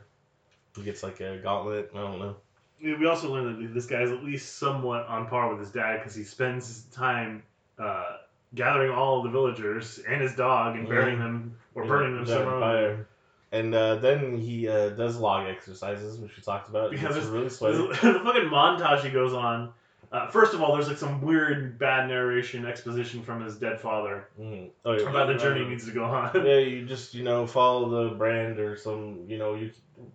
He gets like a gauntlet. I don't know. We also learned that this guy's at least somewhat on par with his dad because he spends his time uh, gathering all the villagers and his dog and burying them or burning them Yeah, somewhere. And uh, then he uh, does log exercises, which we talked about. Yeah, He really sweaty. <laughs> the fucking montage he goes on. Uh, first of all, there's like some weird bad narration exposition from his dead father Mhm. Oh, yeah. about the journey he needs to go on. Yeah, you just you know follow the brand or some you know you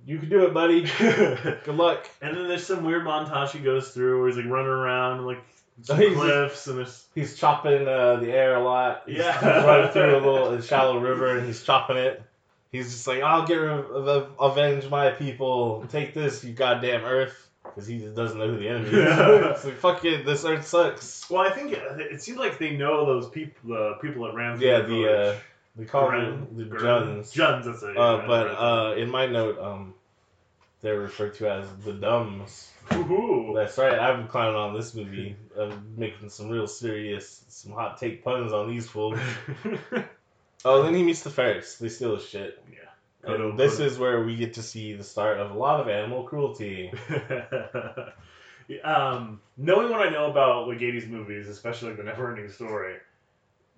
you can do it, buddy. <laughs> Good luck. And then there's some weird montage he goes through where he's like running around like <laughs> some He's- cliffs and there's He's chopping uh, the air a lot. He's Yeah. running through a <laughs> little a shallow river and he's chopping it. He's just like, I'll get re- av- avenge my people. Take this, you goddamn Earth, because he doesn't know who the enemy is. <laughs> It's like fuck it, this Earth sucks. well, I think it, it seems like they know those people, the people ran through Yeah, the, uh, we call them the Juns. Juns, that's it. Uh, yeah, but uh, in my note, um, they're referred to as the Dumbs. Woohoo. That's right. I've been clowning on this movie, uh, making some real serious, some hot take puns on these fools. <laughs> Oh, then he meets the ferrets. They steal his shit. yeah. This is where we get to see the start of a lot of animal cruelty. <laughs> um, knowing what I know about 80s movies, especially like the Neverending Story,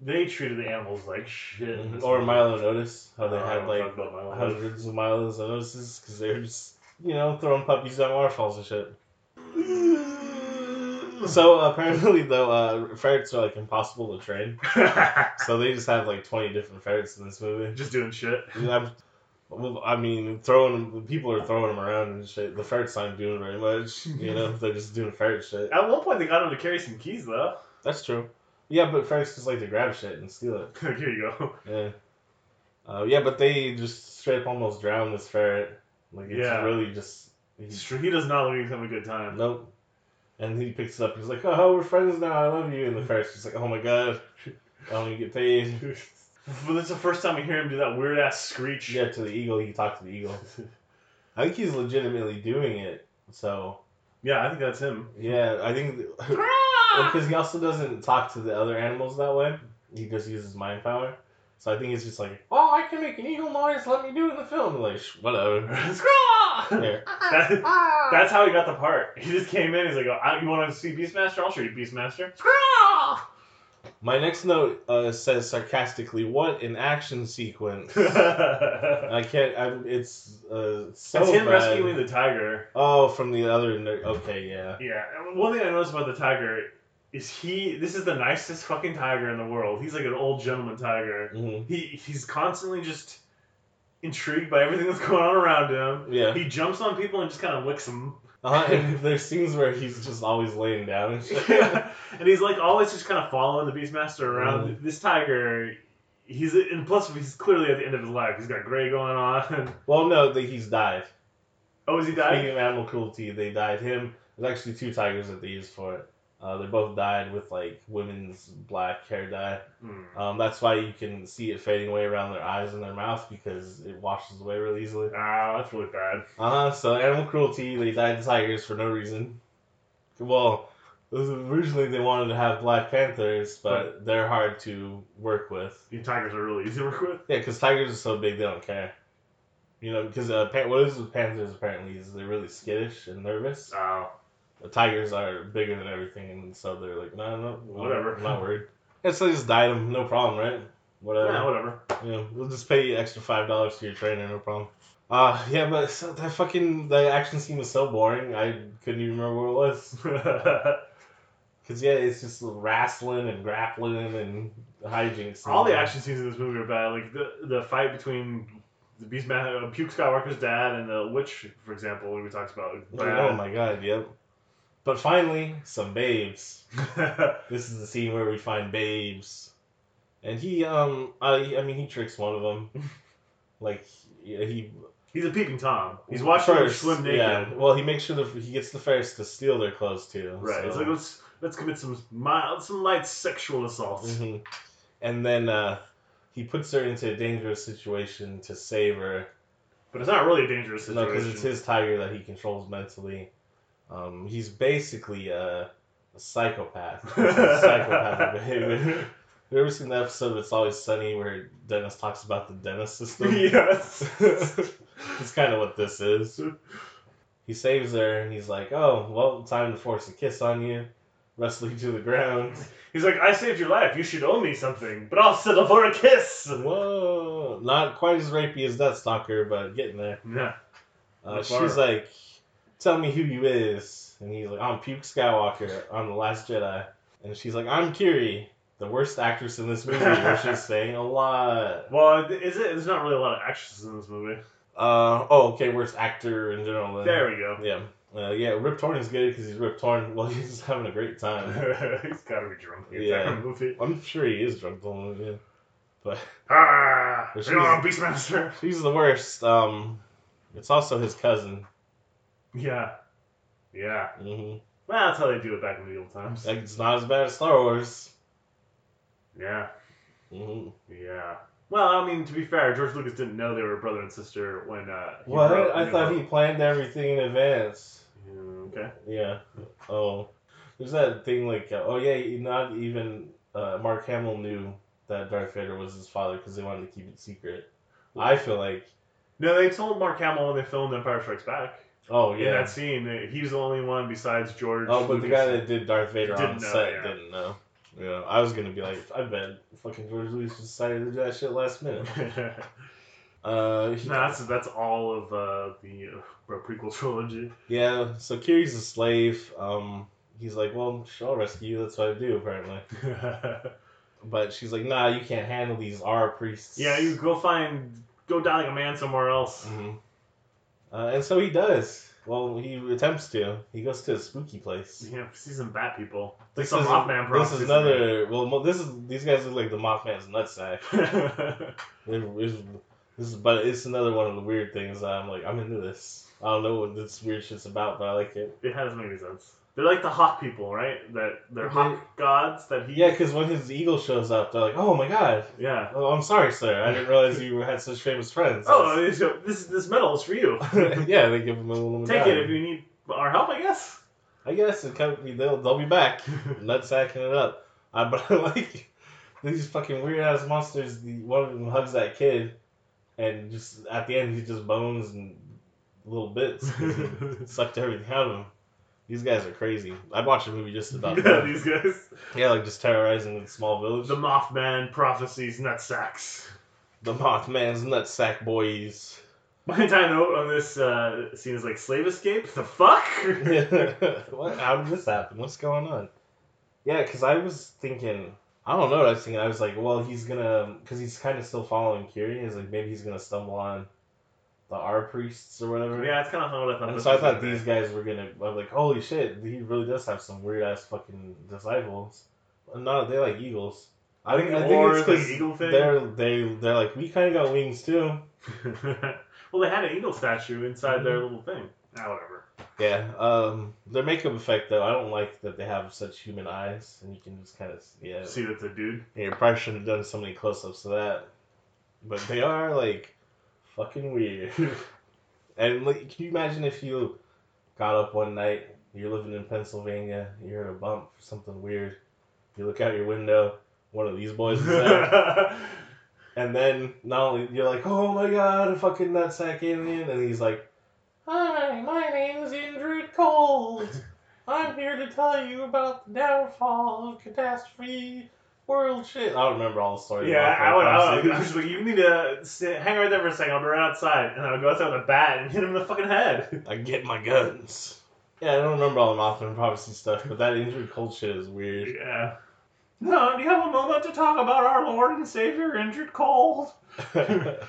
they treated the animals like shit. this or movie. Milo and Otis, how they Oh, had like Milo hundreds of Milos Notices because they were just, you know, throwing puppies down waterfalls and shit. So apparently, though, uh, ferrets are like impossible to train. <laughs> So they just have like 20 different ferrets in this movie. Just doing shit. Well, I mean, throwing them, people are throwing them around and shit. The ferrets aren't doing very much. You know, <laughs> they're just doing ferret shit. At one point, they got him to carry some keys though. That's true. Yeah, but ferrets just like to grab shit and steal it. <laughs> Here you go. Yeah. Uh, yeah, but they just straight up almost drown this ferret. Like it's Yeah. really just. True. He does not look like he's having a good time. nope. And he picks it up. He's like, "Oh, we're friends now. I love you." And the <laughs> ferret's just like, "Oh my god, I don't even get paid." <laughs> But it's the first time we hear him do that weird ass screech. Yeah, to the eagle. He talked to the eagle. <laughs> I think he's legitimately doing it. So Yeah, I think that's him. yeah, I think because <laughs> he also doesn't talk to the other animals that way. He just uses mind power. So I think it's just like, oh, I can make an eagle noise. Let me do it in the film. Like, "Sh- whatever. Here. That- that's how he got the part. He just came in. He's like, oh, "You want to see Beastmaster? I'll show you Beastmaster." My next note uh, says sarcastically, "What an action sequence!" <laughs> I can't. I'm, it's uh, so It's him bad. rescuing the tiger. Oh, from the other. ner- Okay, yeah. Yeah. One thing I noticed about the tiger is he. This is the nicest fucking tiger in the world. He's like an old gentleman tiger. hmm He he's constantly just intrigued by everything that's going on around him. Yeah. He jumps on people and just kind of licks them. Uh-huh, and <laughs> there's scenes where he's just always laying down and shit. <laughs> and he's like always just kind of following the Beastmaster around. Mm. This tiger, he's and plus he's clearly at the end of his life. He's got gray going on. <laughs> Well, no, they, he's died. oh, is he died? Speaking of animal cruelty, they died. Him. There's actually two tigers that they used for it. Uh, they both died with like women's black hair dye. Hmm. Um, that's why you can see it fading away around their eyes and their mouth because it washes away really easily. Ah, that's really bad. Uh huh. So animal cruelty, they died the tigers for no reason. Well, originally they wanted to have black panthers, but they're hard to work with. The tigers are really easy to work with. Yeah, because tigers are so big they don't care. You know, because uh, pan- what is with panthers apparently is they're really skittish and nervous. Oh, The tigers are bigger than everything, and so they're like, no, no, Whatever. I'm not worried. Yeah, so they just died them, no problem, right? Whatever. yeah, whatever. Yeah, we'll just pay you extra five dollars to your trainer, no problem. Uh, yeah, but so, that fucking the action scene was so boring. I couldn't even remember what it was. <laughs> Cause yeah, it's just wrestling and grappling and hijinks. All the action scenes in this movie are bad. Like the the fight between the Beastmaster, uh, Puke Skywalker's dad, and the witch, for example, we talked about. Oh, my god, yep. But finally, some babes. <laughs> This is the scene where we find babes, and he um I I mean he tricks one of them, <laughs> like yeah, he He's a peeping tom. He's watching her swim naked. Yeah, well he makes sure that he gets the ferrets to steal their clothes too. Right. so- It's like let's let's commit some mild, some light sexual assault. Mhm. And then uh, he puts her into a dangerous situation to save her. But it's not really a dangerous No, because it's his tiger that he controls mentally. Um, he's basically a, a psychopath. <laughs> Psychopath <laughs> behavior. You ever seen the episode of It's Always Sunny where Dennis talks about the dentist system? <laughs> yes. It's kind of what this is. He saves her and he's like, oh, well, time to force a kiss on you. Wrestle you to the ground. He's like, I saved your life. You should owe me something, but I'll settle for a kiss. Whoa. Not quite as rapey as Deathstalker, but getting there. Yeah. Uh, she's like, tell me who you is. And he's like, I'm Puke Skywalker. I'm the Last Jedi. And she's like, I'm Kiri, the worst actress in this movie, which is <laughs> saying a lot. Well, is it? There's not really a lot of actresses in this movie. Uh, oh, okay, worst actor in general then. There we go. Yeah. Uh, yeah, Rip Torn is good because he's Rip Torn. <laughs> Well, he's just having a great time. <laughs> He's got to be drunk the Yeah. entire movie. I'm sure he is drunk the whole movie. But Ah, But know, Beastmaster. she's the worst. Um, it's also his cousin. Yeah. Yeah. hmm Well, that's how they do it back in the old times. Like, it's not as bad as Star Wars. Yeah. hmm Yeah. Well, I mean, to be fair, George Lucas didn't know they were brother and sister when. Uh, What? wrote- I thought he planned everything in advance. Mm, Okay. Yeah. Oh, there's that thing like, uh, oh yeah, not even uh, Mark Hamill knew that Darth Vader was his father because they wanted to keep it secret. I feel like, No, they told Mark Hamill when they filmed Empire Strikes Back. Oh yeah. In that scene, that he was the only one besides George. Oh, but the guy that did Darth Vader on Didn't know, set yeah. didn't know. Yeah, I was gonna be like, I bet fucking George Lucas decided to do that shit last minute. <laughs> Uh, he- no, that's that's all of uh, the uh, prequel trilogy. yeah. So Kiri's a slave. Um, he's like, well, sure, I'll rescue you. That's what I do apparently. <laughs> But she's like, nah, you can't handle these Ar priests. yeah, you go find go die like a man somewhere else. hmm Uh, and so he does. Well, he attempts to. He goes to a spooky place. Yeah, see some bat people. Like This some is, Mothman this is another. Well, this is these guys look like the Mothman's nutsack. <laughs> It's- This is, but it's another one of the weird things. I'm like, I'm into this. I don't know what this weird shit's about, but I like it. it has made sense. They're like the hawk people, right? That they're They- hawk gods. That he. Yeah, because when his eagle shows up, they're like, "Oh my god! Yeah. Oh, I'm sorry, sir. I didn't realize you had such famous friends." Oh, this this, this medal is for you. <laughs> yeah, they give him a little. Take it if you need our help, I guess. I guess it can be. They'll they'll be back. <laughs> Nutsacking it up. I but I <laughs> like these fucking weird ass monsters. The one of them hugs that kid, and just at the end he just bones and little bits, sucked everything out of him. These guys are crazy. I'd watch a movie just <laughs> about yeah, that. these guys. Yeah, like just terrorizing a small village. The Mothman prophecies nutsacks. The Mothman's nutsack boys. My entire note on this uh, scene is like slave escape. The fuck? <laughs> <laughs> what? How did this happen? What's going on? Yeah, because I was thinking, I don't know what I was thinking. I was like, well, he's gonna, because he's kind of still following Kiri. He's like, maybe he's gonna stumble on the Ar priests or whatever. yeah, it's kind of what I thought. And so I thought these guys were gonna. I'm like, holy shit, he really does have some weird ass fucking disciples. No, they're like eagles. I think I think it's because eagle they're they they're like we kind of got wings too. <laughs> well, they had an eagle statue inside their Mm-hmm. little thing. Ah, whatever. Yeah, um, their makeup effect though, I don't like that they have such human eyes, and you can just kind of yeah. See, that's a dude. Yeah, you probably shouldn't have done so many close-ups of that, but they are like fucking weird. <laughs> and like, can you imagine if you got up one night, you're living in Pennsylvania, you heard a bump, something weird, you look out your window, one of these boys is there, <laughs> and then not only you're like, oh my god, a fucking nutsack alien, and he's like, hi, my name's Indrid Cold. I'm here to tell you about the downfall of catastrophe world shit. I don't remember all the stories. yeah, I would. I would I Fantasy. was like, you need to sit, hang right there for a second. I'll be right outside, and I would go outside with a bat and hit him in the fucking head. <laughs> I get my guns. Yeah, I don't remember all the Mothman prophecy stuff, but that Indrid Cold shit is weird. Yeah. No, do you have a moment to talk about our Lord and Savior, Indrid Cold? <laughs>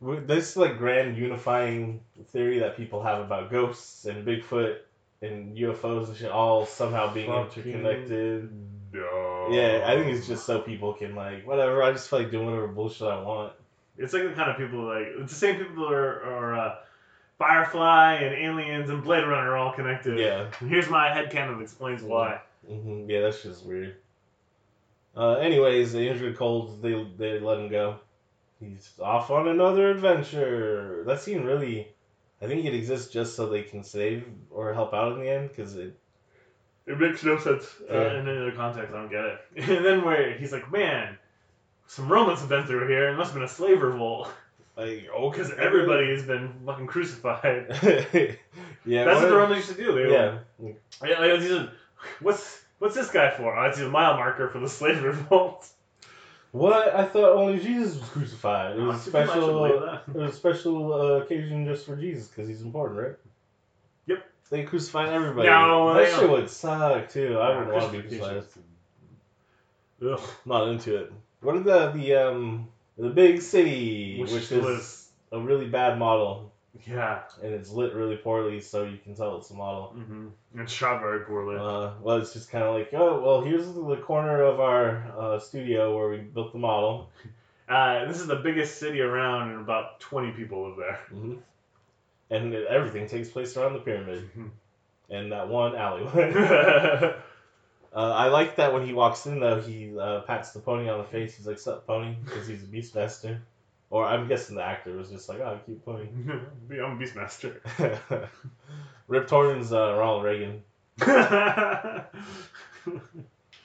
<laughs> this like grand unifying theory that people have about ghosts and Bigfoot and UFOs and shit all somehow being Fucking- interconnected. No. Yeah, I think it's just so people can like whatever. I just feel like doing whatever bullshit I want. It's like the kind of people like it's the same people that are, are uh, Firefly and Aliens and Blade Runner are all connected. Yeah. And here's my headcanon that explains why. Mm-hmm. Yeah, that's just weird. Uh, anyways, the Indrid Cold, they they let him go. He's off on another adventure. That scene really, I think it exists just so they can save or help out in the end because it. It makes no sense uh, Yeah. in any other context. I don't get it. <laughs> And then where he's like, man, some Romans have been through here. It must have been a slave revolt <laughs> Like, oh, because everybody has been fucking crucified. <laughs> yeah, That's what the Romans used to do. They were Yeah, Yeah, like, a- what's what's this guy for? Oh, it's a mile marker for the slave revolt. what I thought only Jesus was crucified. It was a Too much, I believe special. It was a special uh, occasion just for Jesus because he's important, right? They crucified everybody. No, that shit would suck too. I wouldn't want to be crucified. Ugh. Not into it. What are the the um the big city, Which, which, is was a really bad model, yeah, and it's lit really poorly, so you can tell it's a model. mm-hmm. and shot very poorly. Uh, well, it's just kind of like, oh, well, here's the corner of our uh, studio where we built the model. <laughs> Uh, this is the biggest city around, and about twenty people live there. hmm And everything takes place around the pyramid and that one alleyway. <laughs> <laughs> uh, I like that when he walks in, though, he uh, pats the pony on the face. He's like, Sup, pony? Because he's a Beastmaster. Or I'm guessing the actor was just like, oh, cute pony. <laughs> I'm a Beastmaster. Rip Torn's uh, Ronald Reagan.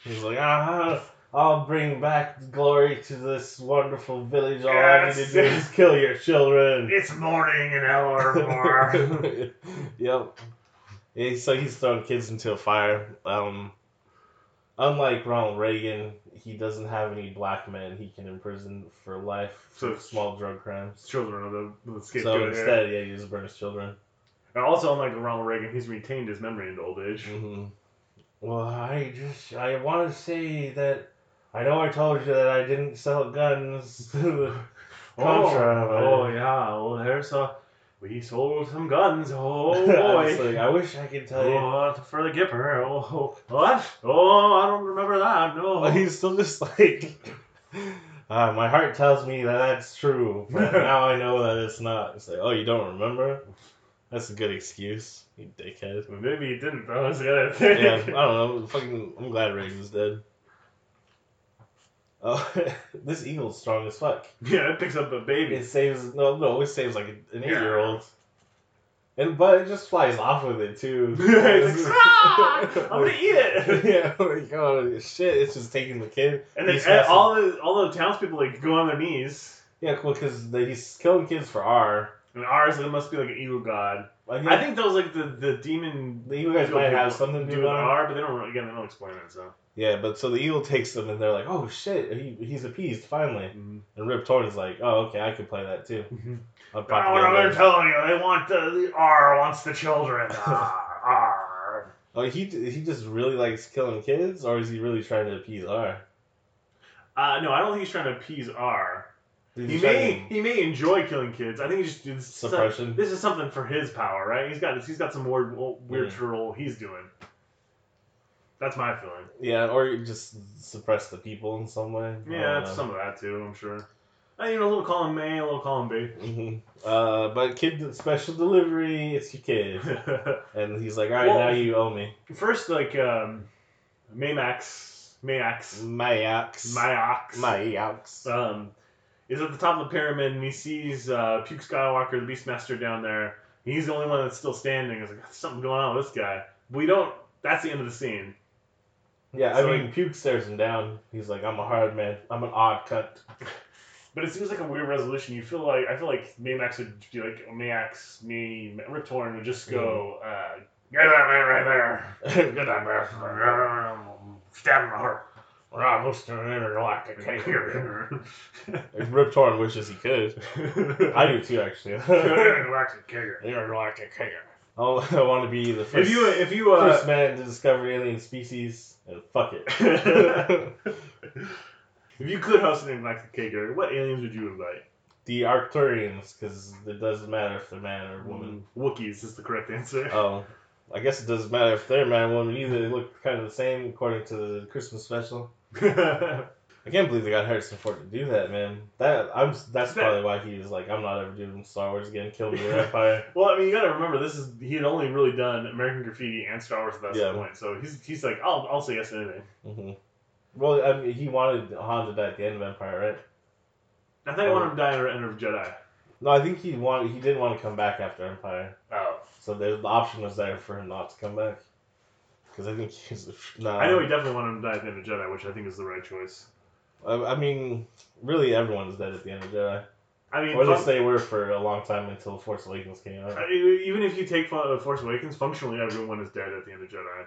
He's like, ah, I'll bring back glory to this wonderful village. All I need to do is kill your children. it's morning in Ellermore. <laughs> yep. Yeah, so he's throwing kids into a fire. Um, unlike Ronald Reagan, he doesn't have any black men he can imprison for life for So- small drug crimes. Children are the, the So scapegoat here. instead, yeah, he just burns children. And also, unlike Ronald Reagan, he's retained his memory into old age. hmm Well, I just I want to say that I know I told you that I didn't sell guns. <laughs> Contra, Oh, oh yeah. Well, there's a. We sold some guns. Oh <laughs> boy. was I wish I could tell you. Oh, for the Gipper. Oh, what? Oh, I don't remember that. No. <laughs> He's still just like, uh, my heart tells me that that's true, but now I know that it's not. It's like, oh, you don't remember? That's a good excuse, you dickhead. Maybe he didn't. That's the other thing. Yeah, I don't know. Fucking, I'm glad Riggs is dead. Oh, <laughs> this eagle's strong as fuck. <laughs> Yeah, it picks up a baby. It saves no, no, it saves like an eight year old. And but it just flies off with it too. <laughs> He's like, "Ah, I'm gonna eat it. yeah, like oh shit! It's just taking the kid. And then and all the all the townspeople like go on their knees. Yeah, cool, because he's killing kids for Ar. And ours, it must be like an evil god. Like, I think those like the the demon. the you guys evil might have something to do with Ar. But they don't again. They don't explain it. So. Yeah, but so the eagle takes them, and they're like, "Oh shit, he, he's appeased finally." Mm-hmm. And Rip Torn is like, "Oh okay, I could play that too." What together. they're telling you, they want the, the Ar wants the children. <laughs> Ar, Ar. Oh, he he just really likes killing kids, or is he really trying to appease Ar? Uh, no, I don't think he's trying to appease Ar. He may he may enjoy killing kids. I think he just some- Suppression. this is something for his power, right? He's got he's got some weird weird Mm. role he's doing. That's my feeling. yeah, or just suppress the people in some way. Yeah, it's some of that too. I'm sure. You know, a little column A, a little column B. Mhm. Uh, but kid special delivery, it's your kid, <laughs> and he's like, "All right, Well- now you owe me." First, like um, Maymax, Mayax, Mayax. Mayax, Mayax. um, is at the top of the pyramid and he sees uh, Puke Skywalker, the Beastmaster, down there. He's the only one that's still standing. He's like, "There's something going on with this guy. We don't. That's the end of the scene. Yeah, I So, mean, Puke stares him down. He's like, "I'm a hard man. I'm an odd cut." <laughs> But it seems like a weird resolution. You feel like I feel like Maymax would be like Mayax, me, Rip Torn would just go, uh, get that man right there, get that man, stab him in the heart. We're not hosting an intergalactic here. Rip Torn wishes he could. <laughs> I do too, actually. intergalactic kicker. Intergalactic kicker. Oh, I <laughs> want to be the first, If you if you uh, first man to discover alien species. Uh, fuck it. <laughs> if you could host an intergalactic kicker, what aliens would you invite? the Arcturians, because it doesn't matter if they're man or woman. Wookiees is the correct answer. Oh, I guess it doesn't matter if they're man or woman either. They look kind of the same according to the Christmas special. <laughs> I can't believe they got Harrison Ford to do that, man. That I'm. That's That- probably why he was like, I'm not ever doing Star Wars again. Kill me with <laughs> Empire. Well, I mean, you got to remember this is he had only really done American Graffiti and Star Wars at that Yeah. point, so he's he's like, I'll I'll say yes to anything. hmm Well, I mean, he wanted Han to die at the end of Empire, right? I think I want him to die in End of Jedi. No, I think he wanted. He didn't want to come back after Empire, Oh, so the, the option was there for him not to come back. Because I think he's no. I know he definitely wanted him to die at the end of Jedi, which I think is the right choice. I, I mean, really, everyone's dead at the end of Jedi, I mean, or they fun- they were for a long time until Force Awakens came out. uh, even if you take Force Awakens, functionally everyone is dead at the end of Jedi,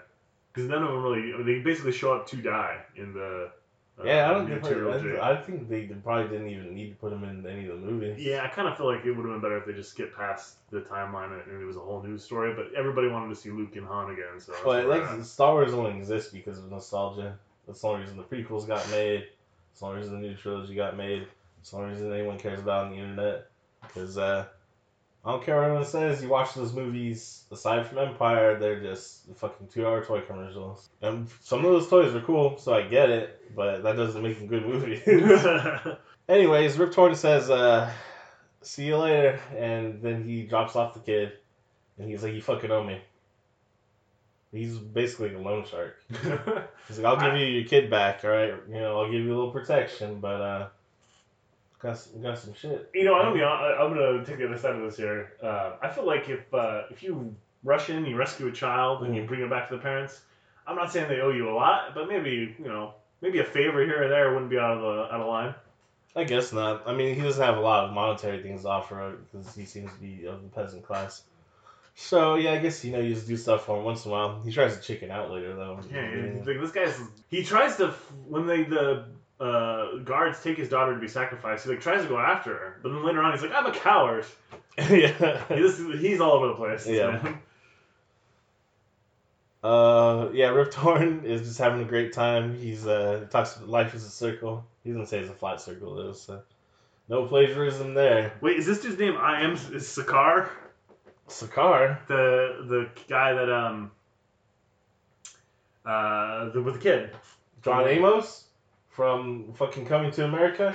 because none of them really I mean, they basically show up to die in the uh, Yeah, I don't new think. trilogy. I, I think they probably didn't even need to put him in any of the movies. Yeah, I kind of feel like it would have been better if they just skipped past the timeline and it was a whole new story. But everybody wanted to see Luke and Han again, so. But like at. Star Wars only exists because of nostalgia. That's the only reason the prequels got made. That's the only reason the new trilogy got made. That's the only reason anyone cares about on the internet. Because uh, I don't care what anyone says. You watch those movies, aside from Empire, they're just fucking two-hour toy commercials. And some of those toys are cool, so I get it. But that doesn't make them good movies. <laughs> Anyways, Rip Torn says, uh, "See you later," and then he drops off the kid, and he's like, "You fucking owe me." He's basically a loan shark. <laughs> He's like, "I'll give you your kid back, all right? You know, I'll give you a little protection, but uh, got some, got some shit." you know, I'm gonna be I'm gonna take the other side of this here. Uh, I feel like if uh, if you rush in, you rescue a child, and you Mhm. bring it back to the parents. I'm not saying they owe you a lot, but maybe you know, maybe a favor here or there wouldn't be out of the out of line. I guess not. I mean, he doesn't have a lot of monetary things to offer because he seems to be of the peasant class. So yeah, I guess you know you just do stuff for him once in a while. He tries to chicken out later though. Yeah, he's like, this guy's. He tries to when they the uh, guards take his daughter to be sacrificed. He like tries to go after her, but then later on he's like, "I'm a coward." <laughs> yeah. He's, he's all over the place. Yeah. man. <laughs> Uh, yeah, Rip Torn is just having a great time. He's uh talks about life is a circle. He doesn't say it's a flat circle though. So No plagiarism there. Wait, is this dude's name? I am is Sakar, Sakar. the the guy that um uh the, with the kid. John Amos from fucking Coming to America.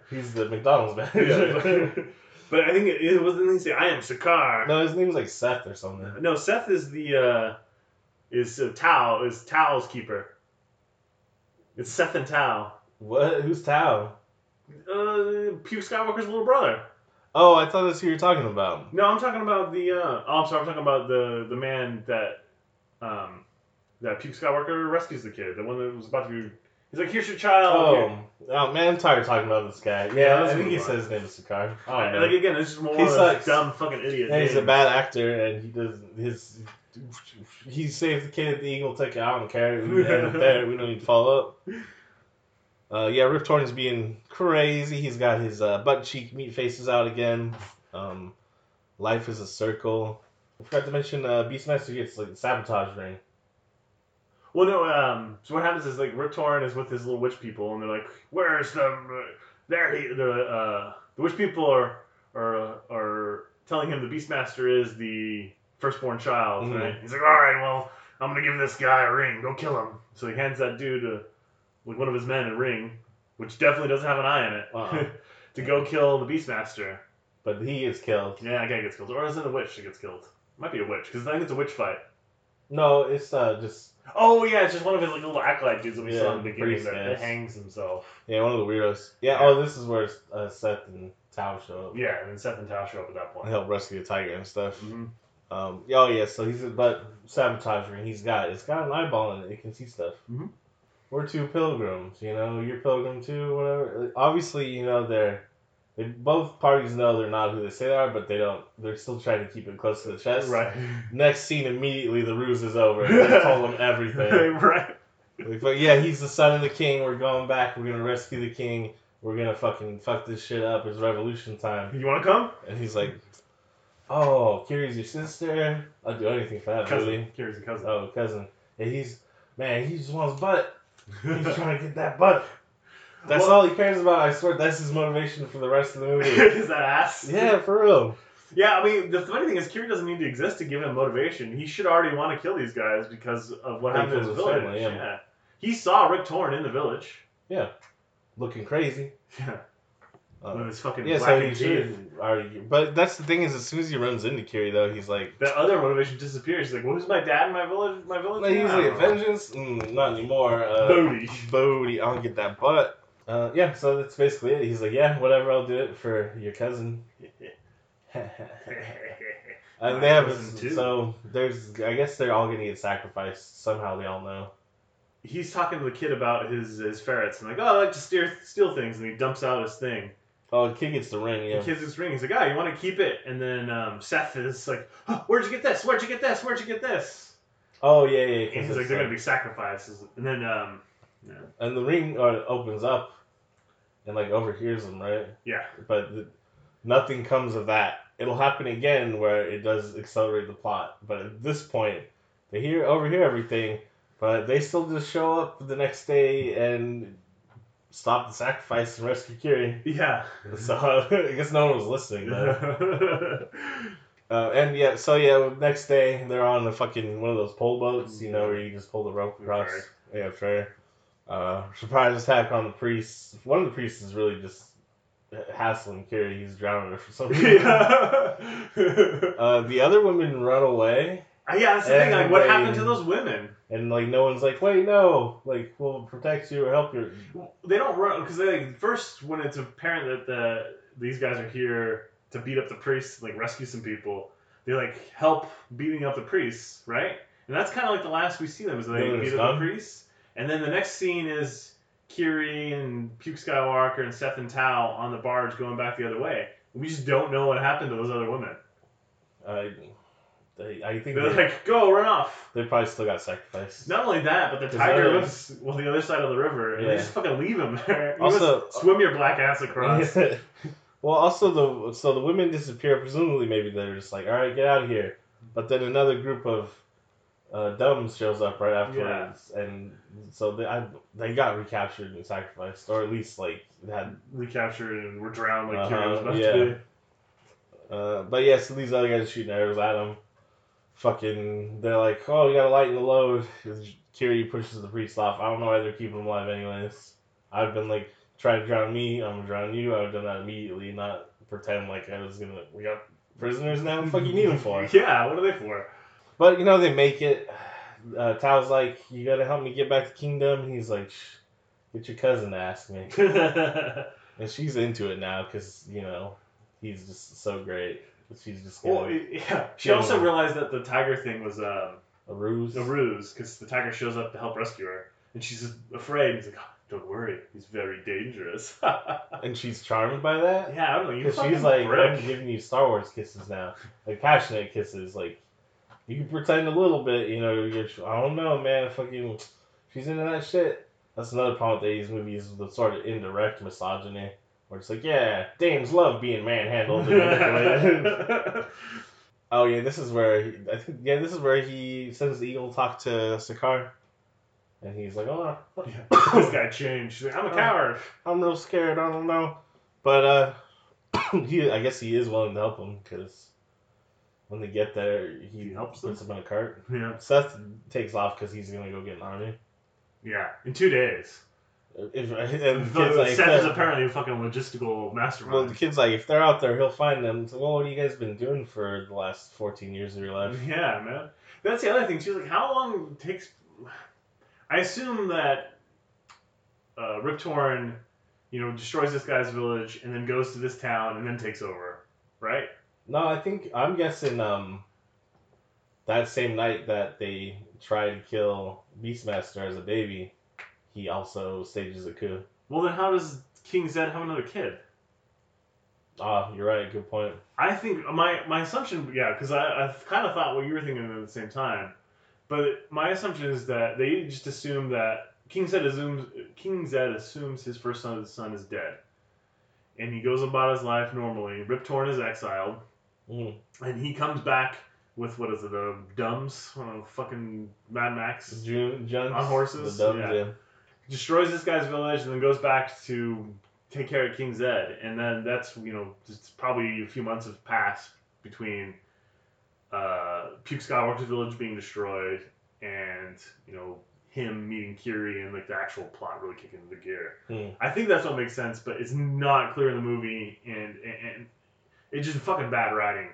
<laughs> He's the McDonald's manager. yeah, <laughs> but I think it, it wasn't he say I am Sakar. no, his name's like Seth or something. No, Seth is the uh is uh, Tal is Tal's keeper. It's Seth and Tal. What? Who's Tal? Uh, Puke Skywalker's little brother. Oh, I thought that's who you're talking about. No, I'm talking about the. Uh, oh, I'm sorry. I'm talking about the the man that, um, that Puke Skywalker rescues the kid. The one that was about to be. He's like, "Here's your child." Oh, oh man, I'm tired of talking about this guy. Yeah, I think he says his name is Sakar. Oh, man. like again, it's just more He of those sucks. dumb fucking idiot. Yeah, he's a names. bad actor, and he does his. He saved the kid the Eagle, took it. I don't care. We end it there. We don't need to follow up. Uh, yeah, Rip Torn's being crazy. He's got his uh, butt cheek meat faces out again. Um, life is a circle. I forgot to mention uh, Beastmaster gets like the sabotage ring. Well, no. Um. So what happens is like Rip Torn is with his little witch people, and they're like, "Where's the? There he. The uh the witch people are are are telling him the Beastmaster is the firstborn child, Mhm. right? He's like, "All right, well, I'm gonna give this guy a ring. Go kill him." So he hands that dude a, like one of his men a ring, which definitely doesn't have an eye in it, Uh-uh. <laughs> to go kill the Beastmaster. But he gets killed. Yeah, that guy gets killed, or is it a witch that gets killed? Might be a witch, because I think it's a witch fight. No, it's uh, just Oh yeah, it's just one of his like little acolyte dudes that we Yeah, saw in the beginning that, that hangs himself. yeah, one of the weirdos. Yeah. Oh, this is where uh, Seth and Tal show up. Yeah, and then Seth and Tal show up at that point. and help rescue the tiger and stuff. hmm Um, yeah, oh yeah, so he's but sabotage ring. He's got it's got an eyeball in it. It can see stuff. Mhm. We're two pilgrims, you know. You're pilgrim too, whatever. Obviously, you know they're they both parties know they're not who they say they are, but they don't. They're still trying to keep it close to the chest. Right. Next scene, immediately the ruse is over. They told him <laughs> everything. right. Like, but yeah, he's the son of the king. We're going back. We're gonna rescue the king. We're gonna fucking fuck this shit up. It's revolution time. You want to come? And he's like, "Oh, Kiri's your sister. I'll do anything for that, Cousin. really." Kira's a cousin. Oh, cousin. And he's man. He just wants butt. He's <laughs> trying to get that butt. That's Well- all he cares about. I swear, that's his motivation for the rest of the movie. <laughs> is that ass? yeah, for real. Yeah, I mean, the funny thing is, Kira doesn't need to exist to give him motivation. He should already want to kill these guys because of what happened killed his village. family, yeah. yeah. He saw Rip Torn in the village. Yeah. Looking crazy. Yeah. Uh, With his fucking yeah, black so he should already. But that's the thing is, as soon as he runs into Kiri, though, he's like, That other motivation disappears. He's like, who's my dad in my village? My village? like, he's like, don't vengeance? Mm, not anymore. Uh, Bodhi. Bodhi, I'll get that butt. Uh, yeah, so that's basically it. He's like, yeah, whatever, I'll do it for your cousin. <laughs> And they have so there's I guess they're all gonna get sacrificed somehow. They all know. He's talking to the kid about his his ferrets and like, oh, I like to steer, steal things, and he dumps out his thing. Oh, the kid gets the ring. Yeah. The kid's this ring. He's like, oh, you want to keep it? And then um, Seth is like, oh, where'd you get this? Where'd you get this? Where'd you get this? Oh yeah, yeah. yeah, And he's like, they're uh, gonna be sacrifices. And then um, And the ring uh, opens up, and like overhears them, right? yeah, But the, nothing comes of that. It'll happen again where it does accelerate the plot. But at this point, they hear overhear everything, but they still just show up the next day and stop the sacrifice and rescue Kiri. yeah. So <laughs> I guess no one was listening. Though. <laughs> Uh, and yeah, so yeah, next day they're on the fucking one of those pole boats, you know, where you just pull the rope across. Ferry. Yeah, fair. Uh, surprise attack on the priest. One of the priests is really just hassling Kiri. He's drowning her for some reason. <laughs> yeah. <laughs> Uh, the other women run away, yeah, that's the thing. Like, what happened to those women? and like no one's like, wait, no, like we'll protect you or help you. They don't run because they like, first when it's apparent that the these guys are here to beat up the priests, like rescue some people, they like help beating up the priests, right? And that's kind of like the last we see them is they Then beat up the priests, and then the next scene is Kiri and Puke Skywalker and Seth and Tal on the barge going back the other way. We just don't know what happened to those other women. I, they, I think They're they, like, go run off. they probably still got sacrificed. Not only that, but the tiger other- was well the other side of the river, and they just fucking leave him there. <laughs> You Also- swim your black ass across. <laughs> well, also the so the women disappear. Presumably, maybe they're just like, all right, get out of here. But then another group of uh, Dumbs shows up right afterwards, and so they I, they got recaptured and sacrificed, or at least like had. Recaptured and we're drowned like Uh-huh, about yeah. to be. Uh, but yeah, so these other guys are shooting arrows at him. Fucking, they're like, oh, you gotta lighten the load. Kiri pushes the priest off. I don't know why they're keeping him alive, anyways. I've been like, try to drown me, I'm gonna drown you. I would have done that immediately, not pretend like I was gonna. We got prisoners now. What the fuck you need them for? <laughs> Yeah, what are they for? But you know they make it. <sighs> Uh, Tal's like, "You gotta help me get back to kingdom." And he's like, "Get your cousin to ask me." <laughs> And she's into it now because you know he's just so great. She's just well, gonna, yeah. She also realized that the tiger thing was um, a ruse. a ruse because the tiger shows up to help rescue her, and she's afraid. He's like, "Oh, "Don't worry, he's very dangerous." <laughs> And she's charmed by that Yeah, I don't know. You because she's like, prick. "I'm giving you Star Wars kisses now, like passionate kisses. Like you can pretend a little bit, you know. You're, I don't know, man. Fucking, she's into that shit." That's another problem with these movies, the sort of indirect misogyny, where it's like, yeah, dames love being manhandled. <laughs> Oh yeah, this is where he, I think yeah, this is where he sends the eagle to talk to Sakar, and he's like, "Oh, <laughs> this guy changed. Like, I'm a Oh. coward. I'm real scared. I don't know," but uh, <clears throat> he I guess he is willing to help him because when they get there, he, He helps puts them? him in a cart. Yeah. Seth takes off because he's gonna go get an army. Yeah. In two days. If, and the kid's like, Seth is apparently a fucking logistical mastermind. well, the kid's like, if they're out there, he'll find them. It's like, well, what have you guys been doing for the last 14 years of your life? Yeah, man. That's the other thing. She was like, how long it takes. I assume that uh, Rip Torn, you know, destroys this guy's village and then goes to this town and then takes over, right? No, I think I'm guessing um that same night that they try to kill Beastmaster as a baby, he also stages a coup. Well, then how does King Zed have another kid? Ah, you're right. Good point. I think my my assumption, yeah, because I, I kind of thought what you were thinking at the same time, but my assumption is that they just assume that King Zed assumes King Zed assumes his first son, son is dead, and he goes about his life normally. Rip Torn is exiled, Mm. and he comes back with what is it, the Dumbs, uh, fucking Mad Max, Jones, On horses? The Dubs, Yeah. yeah. destroys this guy's village, and then goes back to take care of King Zed, and then that's you know just probably a few months have passed between uh, Puke Skywalker's village being destroyed and you know him meeting Kiri and like the actual plot really kicking into gear. Hmm. I think that's what makes sense, but it's not clear in the movie, and, and it's just fucking bad writing.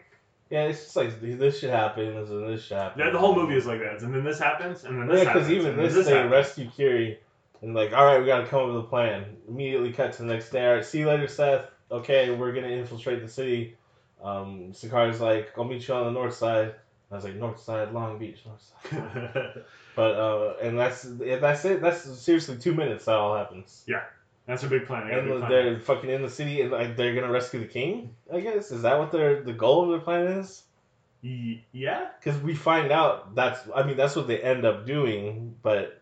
Yeah, it's just like this should happen, this and this should happen. The, the whole movie is like that, and then this happens, and then this Yeah, happens, because even then this, they happens. rescue Kiri, and like, all right, we gotta come up with a plan. Immediately cut to the next day. All right, see you later, Seth. Okay, we're gonna infiltrate the city. Um, Sakar's like, I'll meet you on the north side. I was like, north side, Long Beach, north side. <laughs> But uh, and that's yeah, that's it. That's seriously two minutes. That all happens. That's a big plan. They got a big And plan. they're fucking in the city, and like, they're gonna rescue the king. I guess is that what their the goal of their plan is? Ye- Yeah. Because we find out that's I mean that's what they end up doing, but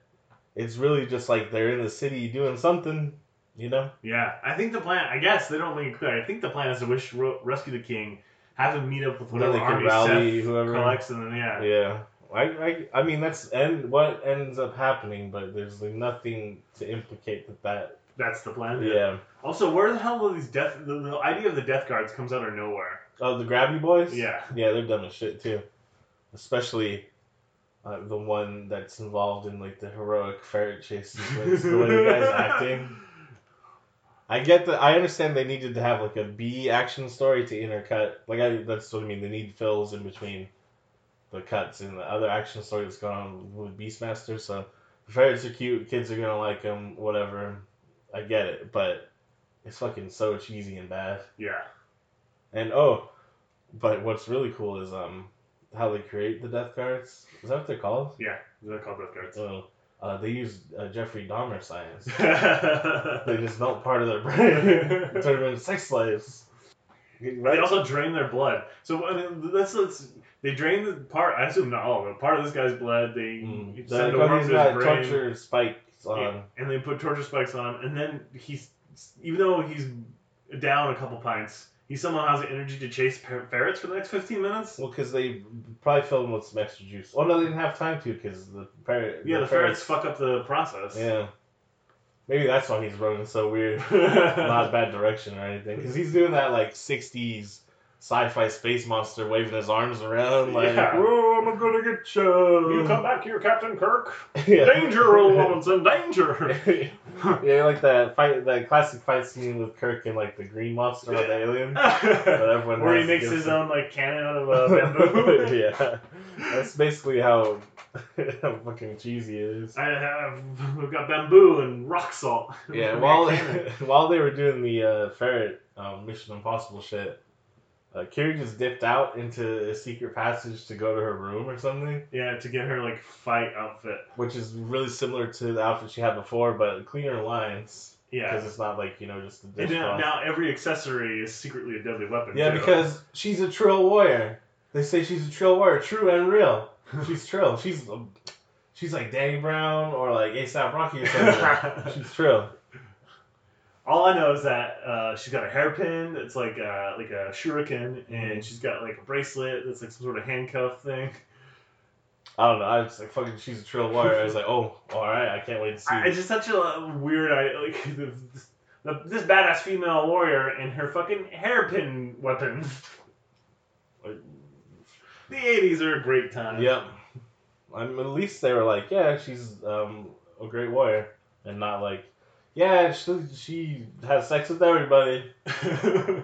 it's really just like they're in the city doing something, you know? Yeah, I think the plan. I guess they don't make it clear. I think the plan is to wish ro- rescue the king, have him meet up with whatever they can army rally Seth whoever. collects, and then yeah. Yeah. I, I I mean that's and what ends up happening, but there's like nothing to implicate that that that's the plan. yeah. Also, where the hell are these death? The, the idea of the death guards comes out of nowhere. Oh, the Grabby Boys. Yeah. Yeah, they're dumb as shit too. Especially uh, the one that's involved in like the heroic ferret chase sequence. the way the guy's <laughs> acting. I get that. I understand they needed to have like a B action story to intercut. Like I, that's what I mean. They need fills in between the cuts and the other action story that's going on with Beastmaster. So the ferrets are cute. Kids are gonna like them. Whatever. I get it, but it's fucking so cheesy and bad. Yeah. And oh, but what's really cool is um how they create the death guards. Is that what they're called? Yeah. They're called death guards. Oh, uh, they use uh, Jeffrey Dahmer science. <laughs> They just melt part of their brain, <laughs> turn them into sex slaves. They also drain their blood. So I mean, let's, let's they drain the part. I assume not all of it. Part of this guy's blood. They Mm. send oh, his brain. torture spikes on. And they put torture spikes on, and then he's even though he's down a couple pints, he somehow has the energy to chase fer- ferrets for the next 15 minutes. Well, because they probably filled him with some extra juice. Oh no, they didn't have time to because the parrot. Yeah, the ferrets fuck up the process. Yeah. Maybe that's why he's running so weird. <laughs> Not a bad direction or anything. Because he's doing that like '60s sci-fi space monster waving his arms around like, Yeah. "Whoa, I'm gonna get you." You come back here, Captain Kirk. <laughs> yeah. Danger, Will Robinson, danger. <laughs> yeah, like that fight, that classic fight scene with Kirk and like the green monster or the alien. <laughs> Where he makes his own like cannon out of uh, bamboo. yeah, that's basically how, how fucking cheesy it is. I have we've got bamboo and rock salt. Yeah, while while they were doing the uh, ferret um, Mission Impossible shit, uh, Carrie just dipped out into a secret passage to go to her room or something, yeah, to get her like fight outfit. which is really similar to the outfit she had before, but cleaner lines Yeah. because it's not like you know just a And now, now every accessory is secretly a deadly weapon. Yeah, too. because she's a trill warrior. They say she's a trill warrior, true and real. <laughs> She's trill. She's um, she's like Danny Brown or like ASAP Rocky or something. <laughs> she's trill. All I know is that uh, she's got a hairpin that's like uh, like a shuriken, Mm-hmm. and she's got like a bracelet that's like some sort of handcuff thing. I don't know. I was like, fucking, she's a trail warrior. I was like, oh, all right. I can't wait to see. I, it's just such a weird, I like <laughs> the, the, this badass female warrior and her fucking hairpin weapon. the '80s are a great time. Yep. I mean, at least they were like, yeah, she's um, a great warrior, and not like, yeah, she, she has sex with everybody. <laughs>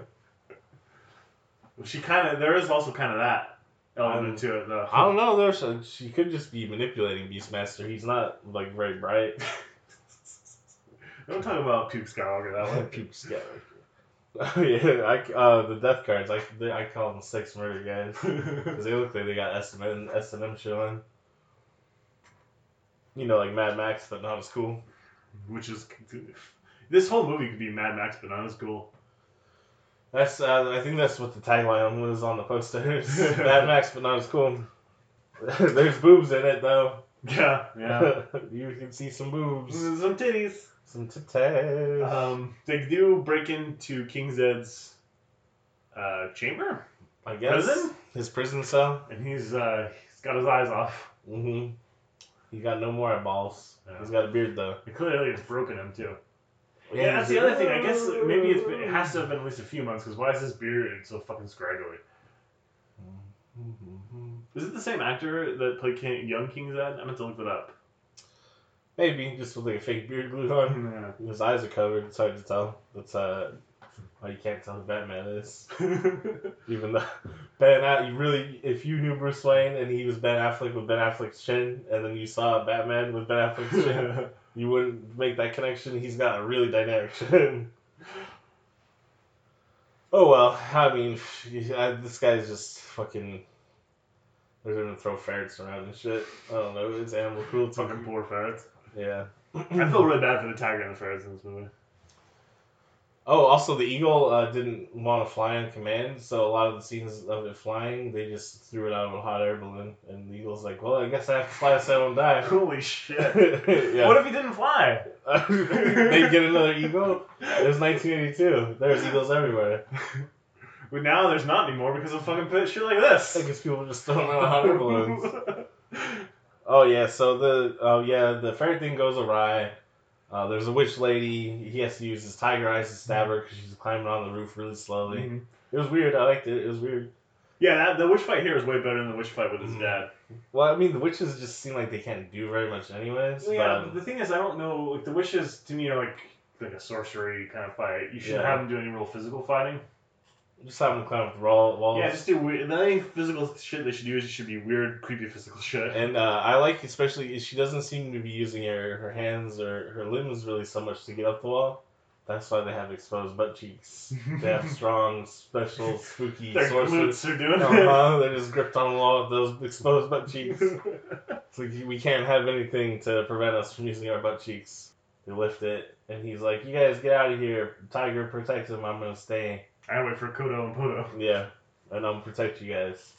she kind of there is also kind of that element Um, to it though. I don't know. There's a, she could just be manipulating Beastmaster. He's not like very bright. Don't talk about Puke Skywalker that way. <laughs> Puke Skywalker. <laughs> yeah, I, uh, the death cards. I, they, I call them six murder guys because they look like they got S and M S and M shit on. You know, like Mad Max, but not as cool. Which is this whole movie could be Mad Max Bananas cool. That's uh, I think that's what the tagline was on the posters. <laughs> Mad Max, but not as cool. <laughs> There's boobs in it though. Yeah, yeah. <laughs> you can see some boobs, Some titties. some titties. Um, they do break into King Zed's uh, chamber, I guess prison? his prison cell. and he's uh, he's got his eyes off. hmm He got no more eyeballs. Yeah. He's got a beard though. And clearly, it's broken him too. Yeah, that's the other thing. I guess maybe it's been, it has to have been at least a few months. Because why is his beard so fucking scraggly? Is it the same actor that played King, young King Zed? I meant to look that up. Maybe just with like a fake beard glued on. <laughs> Yeah. His eyes are covered. It's hard to tell. That's uh, you can't tell who Batman is. <laughs> Even though <laughs> Ben, you really, if you knew Bruce Wayne and he was Ben Affleck with Ben Affleck's chin, and then you saw Batman with Ben Affleck's chin, <laughs> you wouldn't make that connection. He's got a really dynamic chin. Oh well, I mean, I, this guy's just fucking. They're gonna throw ferrets around and shit. I don't know. It's animal cruelty. fucking poor ferrets. Yeah. I feel really bad for the tiger and the ferrets in this movie. Oh, also the eagle uh, didn't want to fly in command, so a lot of the scenes of it flying, they just threw it out of a hot air balloon, and the eagle's like, "Well, I guess I have to fly so I don't die." <laughs> Holy shit! <laughs> yeah. What if he didn't fly? <laughs> they get another eagle? It was 1982. There's eagles everywhere. But now there's not anymore because of fucking shit like this. I guess people just don't know hot air balloons. Oh yeah, so the oh yeah, the ferret thing goes awry. Uh, there's a witch lady. He has to use his tiger eyes to stab her because she's climbing on the roof really slowly. Mhm. It was weird. I liked it. It was weird. Yeah, that, the witch fight here is way better than the witch fight with his Mhm. dad. Well, I mean, the witches just seem like they can't do very much, anyways. Yeah, but, but the thing is, I don't know. Like the witches to me are like like a sorcery kind of fight. You shouldn't Yeah. have them do any real physical fighting. Just have them climb up the wall, walls. Yeah, just do weird. The only physical shit they should do is it should be weird, creepy physical shit. and uh, I like, especially, she doesn't seem to be using her, her hands or her limbs really so much to get up the wall. That's why they have exposed butt cheeks. <laughs> They have strong, special, spooky Their glutes are doing Uh-huh, they're just gripped on the wall with those exposed butt cheeks. <laughs> It's like we can't have anything to prevent us from using our butt cheeks. They lift it, and he's like, "You guys get out of here. Tiger protects him. I'm gonna stay." I wait for Kodo and Podo. Yeah, and I'm protect you guys.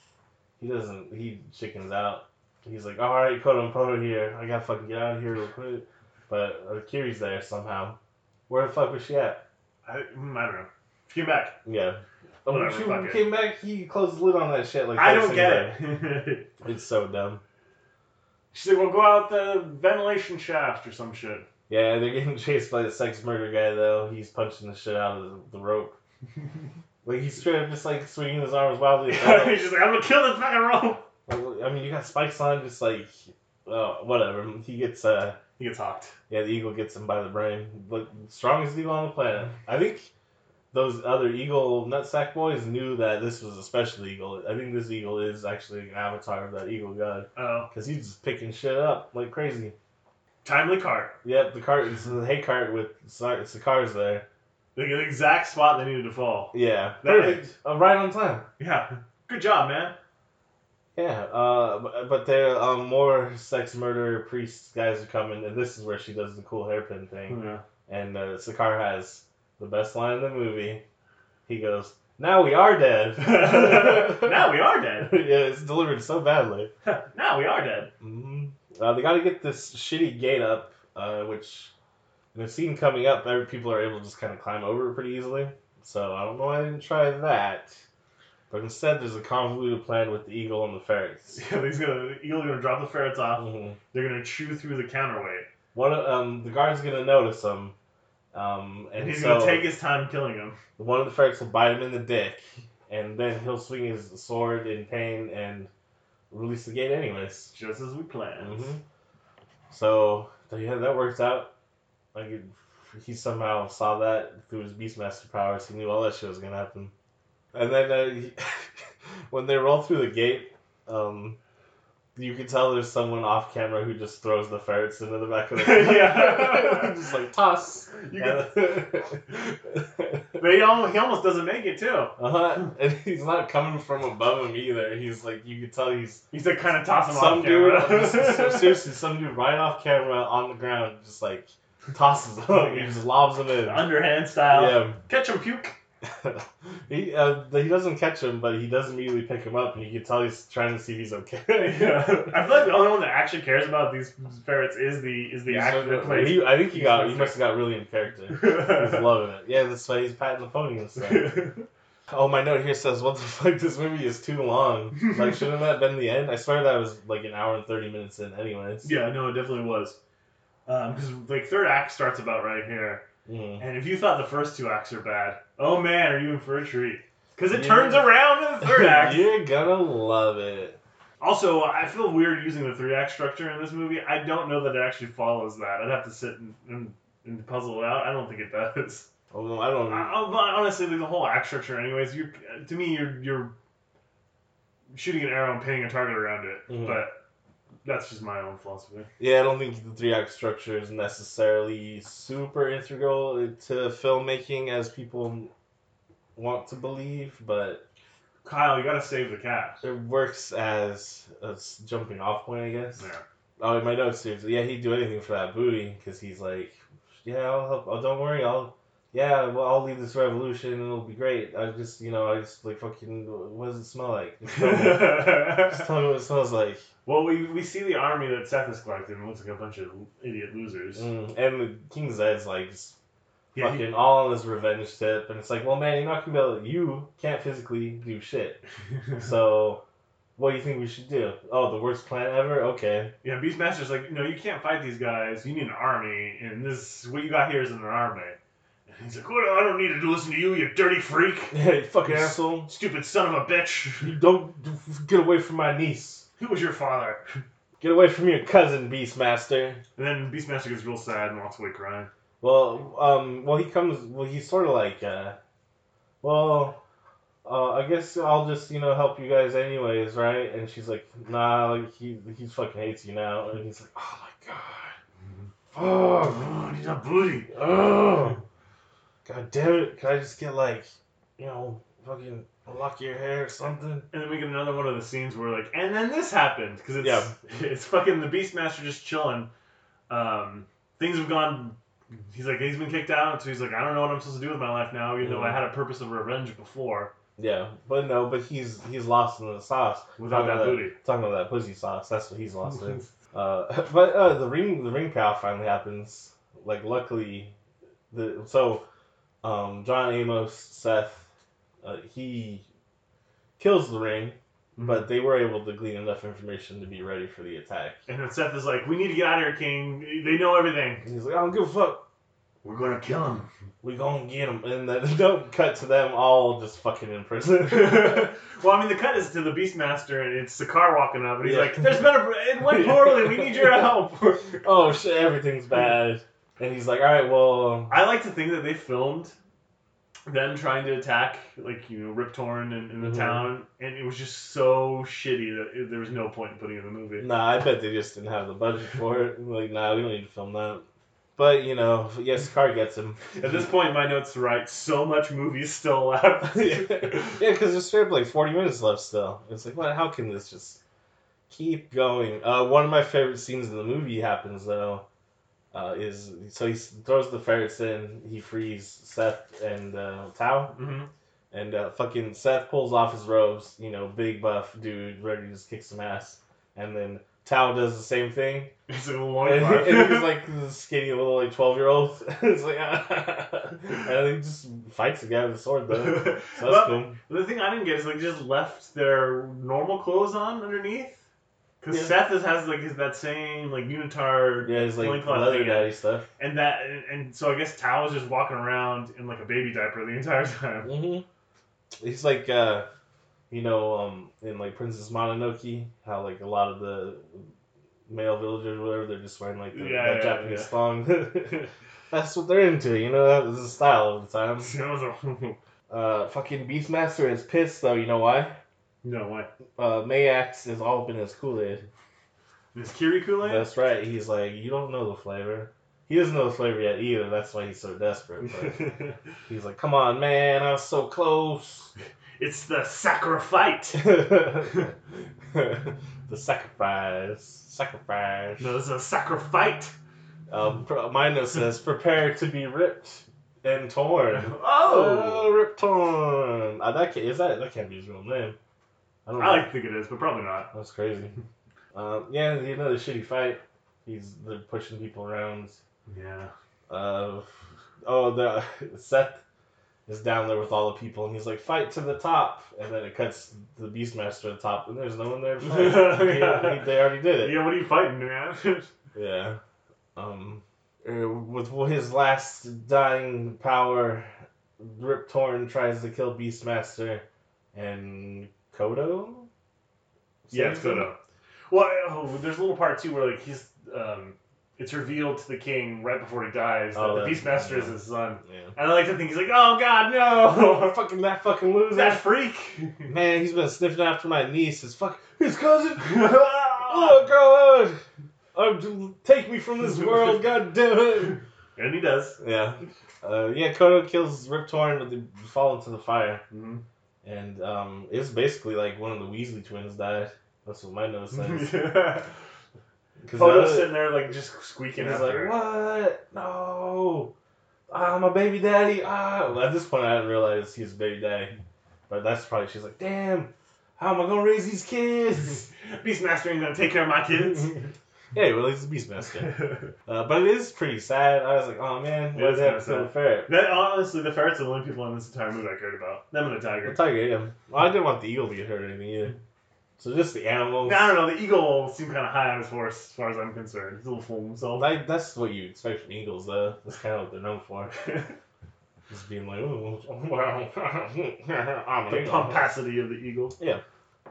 He doesn't. He chickens out. He's like, "All right, Kodo and Podo here. I gotta fucking get out of here real quick." But uh, Kiri's there somehow. Where the fuck was she at? I, I don't know. She came back. Yeah. Oh, when she it. came back, he closed the lid on that shit. Like I don't get ever. it. <laughs> <laughs> It's so dumb. She's like, "Well, go out the ventilation shaft or some shit." Yeah, they're getting <laughs> chased by the sex murder guy though. He's punching the shit out of the, the rope. <laughs> Like he's straight up just like swinging his arms wildly. <laughs> He's just like, "I'm gonna kill this fucking rope." I mean, you got spikes on, just like, uh, whatever. He gets, uh, He gets hawked. yeah, the eagle gets him by the brain. But strongest eagle on the planet. I think those other eagle nutsack boys knew that this was a special eagle. I think this eagle is actually an avatar of that eagle god Oh, because he's just picking shit up like crazy. timely cart. Yep, the cart is the hay cart with Sa- Sakar's there. The exact spot they needed to fall. Yeah, perfect. Uh, right on time. Yeah, good job, man. Yeah, uh, but, but there um more sex murder priest guys are coming, and this is where she does the cool hairpin thing. Yeah. And uh, Sakar has the best line in the movie. He goes, "Now we are dead." <laughs> now we are dead. <laughs> yeah, it's delivered so badly. <laughs> now we are dead. hmm Uh, they got to get this shitty gate up, uh, which the scene coming up, every people are able to just kind of climb over it pretty easily. So I don't know why I didn't try that. But instead, there's a convoluted plan with the eagle and the ferrets. <laughs> Yeah, he's gonna the eagle's gonna drop the ferrets off. Mhm. They're gonna chew through the counterweight, One of um, the guard's gonna notice them, um, and, and he's so gonna take his time killing him. one of the ferrets will bite him in the dick, and then he'll swing his sword in pain and release the gate anyways. Just as we planned. hmm So yeah, that works out. Like it, he somehow saw that through his Beastmaster powers. He knew all that shit was gonna happen. And then uh, he, <laughs> when they roll through the gate, um, you can tell there's someone off camera who just throws the ferrets into the back of the <laughs> car. Yeah. <laughs> just like toss. You but he almost, he almost doesn't make it too. uh huh. And he's not coming from above him either. He's like you can tell he's He's like kind of tossing some off dude. seriously, some dude right off camera on the ground, just like tosses <laughs> him. He just lobs him in. Underhand style. Yeah. Catch him, puke. <laughs> he uh, he doesn't catch him, but he does immediately pick him up, and you can tell he's trying to see if he's okay. <laughs> yeah. I feel like the only one that actually cares about these ferrets is the is the He's actor so that plays. He, I think he got he must have got really in character. He's loving it. Yeah, that's why he's patting the pony and stuff. Oh, my note here says, "What the fuck? This movie is too long. Like, shouldn't that been the end? I swear that was like an hour and thirty minutes in, anyways." yeah, no, it definitely was. Because like third act starts about right here, Mm. and if you thought the first two acts are bad, oh man, are you in for a treat? Because it Yeah. turns around in the third <laughs> act. You're gonna love it. Also, I feel weird using the three act structure in this movie. I don't know that it actually follows that. I'd have to sit and, and, and puzzle it out. I don't think it does. Oh, I don't. I, I- but honestly, like, the whole act structure, anyways, you to me, you're you're shooting an arrow and painting a target around it. Mhm. But that's just my own philosophy. Yeah, I don't think the three act structure is necessarily super integral to filmmaking as people want to believe, but Kyle, you gotta save the cat. it works as a jumping off point, I guess. Yeah. Oh, in my notes, seriously, yeah, he'd do anything for that booty because he's like, yeah, I'll help. Oh, don't worry, I'll. Yeah, well, I'll lead this revolution and it'll be great. I just, you know, I just like fucking. What does it smell like? Just tell me, just tell me what it smells like. well, we, we see the army that Seth has collected and it looks like a bunch of idiot losers. Mm, and the King Zed's like Yeah, he- fucking all on his revenge tip, and it's like, well, man, you're not gonna be able. You can't physically do shit. <laughs> So, what do you think we should do? Oh, the worst plan ever. Okay. Yeah, Beastmaster's like, no, you can't fight these guys. You need an army, and this what you got here is an army. He's like, what? I don't need to listen to you, you dirty freak, <laughs> Hey, fucking asshole! stupid son of a bitch. You don't get away from my niece. Who was your father? Get away from your cousin, Beastmaster. And then Beastmaster gets real sad and walks away crying. Well, um, well, he comes. Well, he's sort of like, uh, well, uh, I guess I'll just you know help you guys anyways, right? And she's like, nah, like he he fucking hates you now, and he's like, oh my god, Oh, fuck, he's a booty. oh, god damn it, can I just get like, you know, fucking lock your hair or something? And then we get another one of the scenes where like, and then this happened because it's Yeah. <laughs> it's fucking the Beastmaster just chilling. Um, things have gone. He's like he's been kicked out, so he's like I don't know what I'm supposed to do with my life now. Even though I Mhm. had a purpose of revenge before Yeah, but no, but he's he's lost in the sauce. without Talking that about booty. Talking about that pussy sauce, that's what he's lost in. <laughs> Uh, <laughs> but uh, the ring the ring payoff finally happens. Like luckily, the so um, John Amos, Seth, uh, he kills the ring, Mm-hmm. but they were able to glean enough information to be ready for the attack. And then Seth is like, "We need to get out of here, King. They know everything. And he's like, I don't give a fuck. We're gonna kill him." We gonna get him. And then <laughs> don't cut to them all just fucking in prison. <laughs> <laughs> well, I mean, the cut is to the Beastmaster, and it's Sakar walking up, and he's Yeah. like, "There's been a it went poorly. We need your help." oh shit, everything's bad. And he's like, all right, well, I like to think that they filmed them trying to attack, like you know, Rip Torn in, in the Mhm. town, and it was just so shitty that it, there was no point in putting in the movie. nah, I bet they just didn't have the budget for it. <laughs> Like, nah, we don't need to film that. But you know, yes, car gets him. At this point, my notes write so much movie still left. <laughs> yeah, because there's straight up like 40 minutes left still. It's like, what? How can this just keep going? Uh, one of my favorite scenes in the movie happens though. Uh, is so he throws the ferrets in, he frees Seth and uh, Tal, hmm and uh, fucking Seth pulls off his robes, you know, big buff dude, ready to just kick some ass, and then Tal does the same thing, <laughs> It's a and, and he's like skinny little like 12 year old. <laughs> it's like, <laughs> and he just fights the guy with a sword though. So that's cool. the thing I didn't get is like just left their normal clothes on underneath. Because Yeah. Seth is, has like his, that same like unitard Yeah, he's like leather daddy stuff. and that and, and so I guess Tal was just walking around in like a baby diaper the entire time. hmm He's like, uh, you know, um, in like Princess Mononoke, how like a lot of the male villagers, or whatever, they're just wearing like the, Yeah, that yeah, Japanese yeah. thong. <laughs> That's what they're into, you know. That was the style of the time. <laughs> <laughs> Uh, fucking Beastmaster is pissed though. You know why? No way. Uh, Maax is all up in his Kool Aid. Is Kiri Kool-Aid? That's right. He's like, you don't know the flavor. He doesn't know the flavor yet either. That's why he's so desperate. <laughs> He's like, come on, man, I was so close. <laughs> it's the sacrifice. <laughs> the sacrifice. Sacrifice. No, is a sacrifice. Um, note says, prepare to be ripped and torn. Oh, Oh, ripped torn. Uh, that, can, is that, that can't be his real name. I. I like to think it is, but probably not. That's crazy. Um, <laughs> yeah, another shitty fight. He's they're pushing people around. Yeah. Uh, oh, the <laughs> Seth is down there with all the people, and he's like, "Fight to the top!" And then it cuts the Beastmaster to the top, and there's no one there to fight. <laughs> Yeah. he- they already did it. Yeah, what are you fighting, man? Yeah. Um, uh, with his last dying power, Rip Torn tries to kill Beastmaster, and Kodo. yeah, it's? Kodo. Well, oh, there's a little part too where like he's um, it's revealed to the king right before he dies that Oh, the that's- Beastmaster is his son, Yeah. and I like to think he's like, oh god, no, <laughs> fucking that fucking loser. that freak. <laughs> Man, he's been sniffing after my niece. His fuck, his cousin. <laughs> oh god! Oh, take me from this world, god damn it! and he does. Yeah, uh, yeah. Kodo kills Rip Torn, but they fall into the fire, Mhm. And um, it's basically like one of the Weasley twins died. That's what my note says. <laughs> yeah. <laughs> Kodo's sitting there like just squeaking he's like, her. "What? No! Ah, my baby daddy! Ah!" Well, at this point, I didn't realize he's a baby daddy, but that's probably she's like, "Damn, how am I gonna raise these kids?" <laughs> Beastmaster ain't gonna take care of my kids. Yeah, well, he's a Beastmaster. Uh, but it is pretty sad. I was like, "Oh man, why is have to the ferret?" that honestly, the ferrets are the only people in this entire movie I cared about. Them and the tiger. The tiger. yeah. Well, I didn't want the eagle to get hurt or anything either. So just the animals. I don't know. The eagle seemed kind of high on his horse, as far as I'm concerned. He's a little full of himself. Like, that's what you expect from eagles, though. That's kind of what they're known for. <laughs> Just being like, "Ooh, well, I'm the eagle." pomposity of the eagle.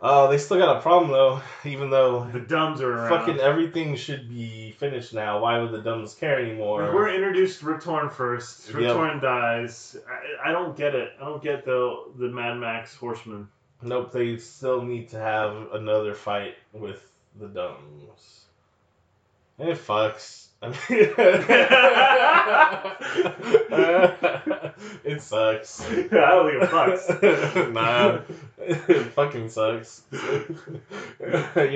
Uh, they still got a problem though. <laughs> Even though The dumbs are around. fucking everything should be finished now, why would the dumbs care anymore? We're introduced to Rip Torn first. Rip Yep. Dies. I, I don't get it. I don't get the the Mad Max horseman. Nope, they still need to have another fight with the dumbs. And it fucks. <laughs> It sucks. <laughs> I don't think it fucks. <laughs> nah, it fucking sucks. you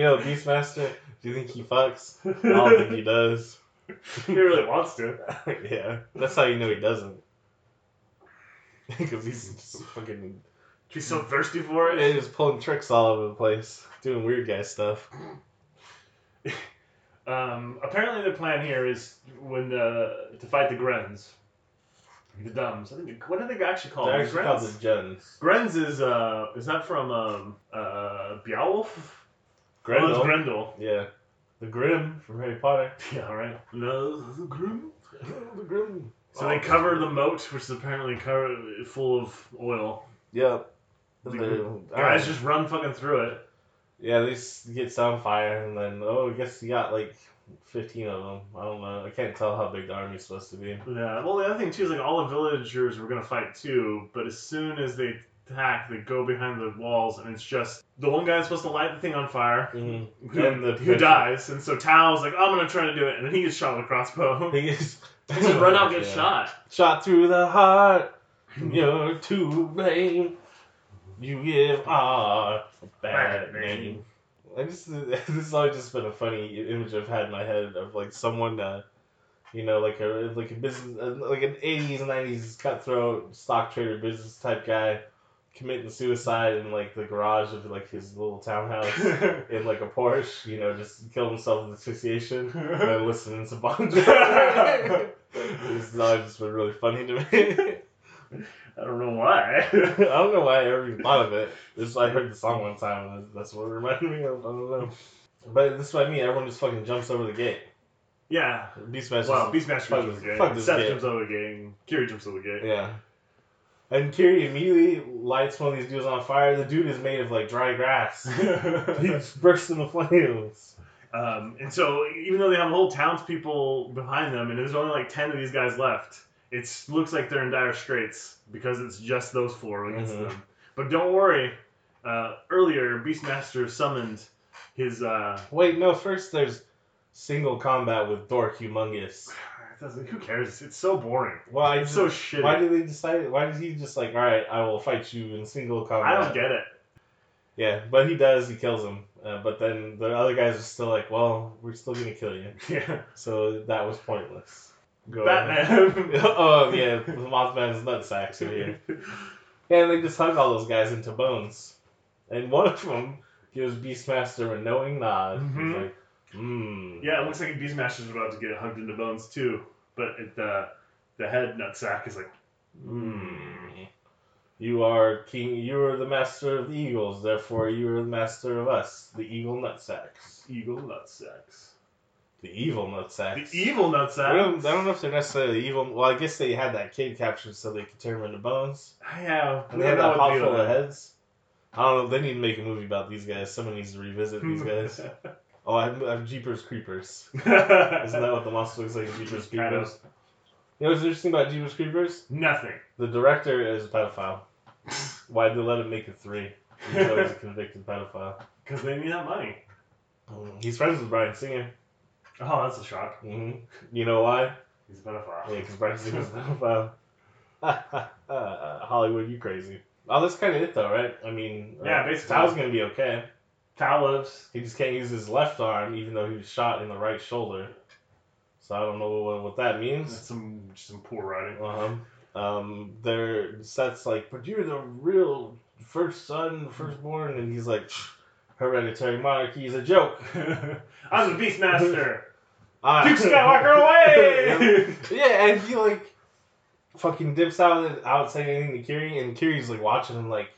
know, Beastmaster. Do you think he fucks? I don't think he does. he really wants to. yeah, that's how you know he doesn't. Because he's just fucking He's so thirsty for yeah, it. he's pulling tricks all over the place, doing weird guy stuff. Um, apparently, the plan here is when uh, to fight the Grens. The Dumbs. I think. What are they actually called? They're actually called Grens? the Gens. Grens is uh is that from um uh Beowulf? Oh, it's Grendel. Grendel. Yeah. The Grim from Harry Potter. <laughs> Yeah, right. No, the Grim. the Grim. So they cover the moat, which is apparently covered full of oil. Yeah. The The- Guys uh, just run fucking through it. Yeah, they s- get set on fire, and then oh, I guess you got like fifteen of them. I don't know. I can't tell how big the army's supposed to be. Yeah. Well, the other thing too is like all the villagers were gonna fight too, but as soon as they attack, they go behind the walls, and it's just the one guy's supposed to light the thing on fire. Mm-hmm. Who, And the who dies, and so Tal's like, I'm gonna try to do it, and then he gets shot with a crossbow. <laughs> He is <laughs> just run out, get <laughs> Yeah. shot. Shot through the heart. You're to blame. You give our bad Bad name. I just <laughs> this has always just been a funny image I've had in my head of like someone, uh, you know, like a like a business, uh, like an '80s '90s cutthroat stock trader business type guy committing suicide in like the garage of like his little townhouse <laughs> in like a Porsche. You know, just kill himself with asphyxiation <laughs> and then listening to Bon Jovi. This has always just been really funny to me. I don't know why. <laughs> I don't know why I ever even thought of it. I heard the song one time, and that's what it reminded me of. I don't know. But this is what I mean. Everyone just fucking jumps over the gate. yeah. Beastmaster. Well, Beastmaster fuck jumps this- over the fuck gate. this Seth gate. jumps over the gate. and Kiri jumps over the gate. Yeah. And Kiri immediately lights one of these dudes on fire. The dude is made of like dry grass. <laughs> he bursts into flames. um, and so, even though they have whole townspeople behind them, and there's only like ten of these guys left, it looks like they're in dire straits because it's just those four against Mhm. them. But don't worry. Uh, earlier, Beastmaster summoned his. Uh, Wait, no. First, there's single combat with Dork Humongous. <sighs> doesn't- who cares? It's so boring. Why? It's so shitty. Why did they decide? Why did he just like, all right, I will fight you in single combat? I don't get it. Yeah, but he does. He kills him. Uh, but then the other guys are still like, well, we're still gonna kill you. <laughs> Yeah. So that was pointless. Go Batman. <laughs> <laughs> oh yeah, the Mothman's nutsacks are here. Yeah, and they just hug all those guys into bones. And one of them gives Beastmaster a knowing nod. Mhm. He's like, mmm. Yeah, it looks like Beastmaster's about to get hugged into bones too, but it, uh, the head nutsack is like, Mmm. You are king. You are the master of the eagles. Therefore, you are the master of us, the eagle nutsacks, eagle nutsacks. The evil nutsacks. The evil I nutsack. don't, I don't know if they're necessarily evil. Well, I guess they had that kid captured so they could turn him into bones. I yeah, And they had that pot full of heads. I don't know. They need to make a movie about these guys. Someone needs to revisit these guys. <laughs> oh, I have, I have Jeepers Creepers. <laughs> Isn't that what the monster looks like? in Jeepers Kind Creepers. of. You know what's interesting about Jeepers Creepers? Nothing. The director is a pedophile. <laughs> Why'd they let him make it three? Even though he's a convicted pedophile. Because they need that money. Mm, He's friends with Bryan Singer. Oh, that's a shock. hmm You know why? He's a pedophile. Yeah, because Bryan Singer's a pedophile. uh, <laughs> Hollywood, you crazy. Oh, that's kind of it, though, right? I mean, uh, Yeah, basically. Tal's gonna be okay. Tal lives. He just can't use his left arm, even though he was shot in the right shoulder. So I don't know what, what that That's means. some some poor writing. Uh-huh. Um, their Seth's like, but you're the real first son, firstborn, and he's like, hereditary monarchy is a joke. <laughs> I'm the Beastmaster. <laughs> Ah. Duke Skywalker away! <laughs> yeah, and he like fucking dips out out saying anything to Kiri, and Kiri's like watching him like,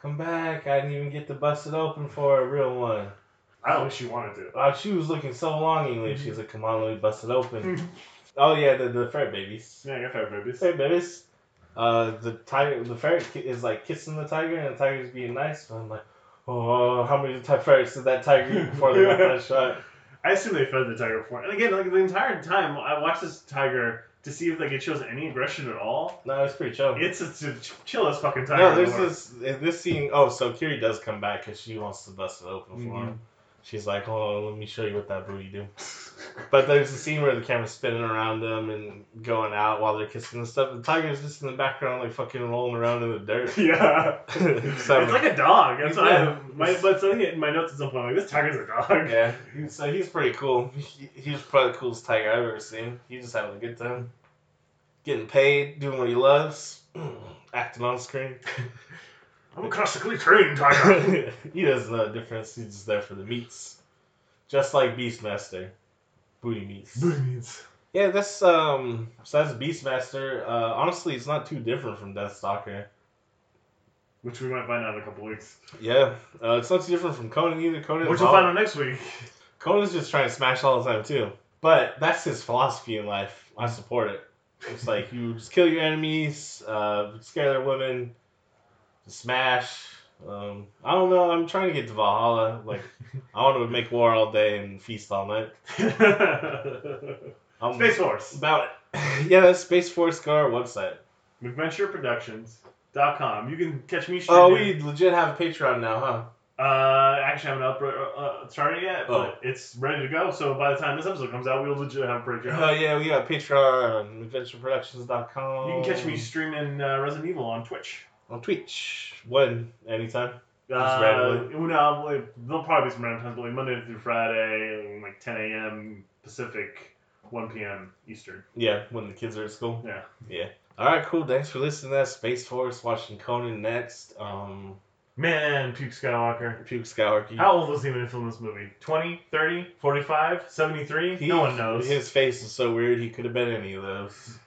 come back, I didn't even get to bust it open for a real one. I don't wish you wanted to. Uh, she was looking so longingly. She's like, "Come on, let me bust it open." <laughs> oh yeah, the the ferret babies. Yeah, I got fair babies. Ferret babies. Uh, the tiger, the ferret is like kissing the tiger, and the tiger's being nice. And I'm like, oh, how many ferrets did that tiger eat before they got that <laughs> shot? I assume they fed the tiger before. And again, like the entire time, I watched this tiger to see if like it shows any aggression at all. No, it's pretty chill. It's a, it's a chillest fucking tiger. No, there's the this in this scene. Oh, so Kiri does come back because she wants to bust it open for Mhm. him. She's like, "Hold on, let me show you what that booty do." <laughs> But there's a scene where the camera's spinning around them and going out while they're kissing and stuff. The tiger's just in the background, like fucking rolling around in the dirt. <laughs> Yeah. <laughs> So- it's like a dog. That's what Yeah. I my but something in my notes at some point like this tiger's a dog. yeah, so he's pretty cool. He, he's probably the coolest tiger I've ever seen. He's just having a good time, getting paid, doing what he loves, <clears throat> acting on screen. I'm a classically trained tiger. <laughs> he doesn't know the difference. He's just there for the meats, just like Beastmaster, booty meats. Booties. Yeah, that's um. So that's Beastmaster. Uh, honestly, it's not too different from Deathstalker. Which we might find out in a couple weeks. Yeah, uh, it's not too different from Conan either. Conan. Which we'll find out next week. Conan's just trying to smash all the time too. But that's his philosophy in life. I support it. It's like <laughs> you just kill your enemies, uh, scare their women, smash. Um, I don't know. I'm trying to get to Valhalla. Like, <laughs> I want to make war all day and feast all night. <laughs> I'm Space Force. about it. <laughs> yeah, that's Space Force Car website. McVentureProductions.com. You can catch me streaming. Oh, we legit have a Patreon now, huh? Uh, actually, I haven't up, uh, started yet, Oh. but it's ready to go. So by the time this episode comes out, we'll legit have a Patreon. Oh yeah, we got Patreon on AdventureProductions.com. You can catch me streaming uh, Resident Evil on Twitch. On Twitch. When? Anytime. Uh, randomly? no, like, there'll probably be some random times, but like Monday through Friday, like 10 a.m. Pacific, 1 p.m. Eastern. Yeah, when the kids are at school. Yeah. Yeah. All right, cool. Thanks for listening to that. Space Force. Watching Conan next. Um, Man, Puke Skywalker. Puke Skywalker. How old was he when he filmed this movie? 20, 30, 45, 73? He- no one knows. His face is so weird. He could have been any of those.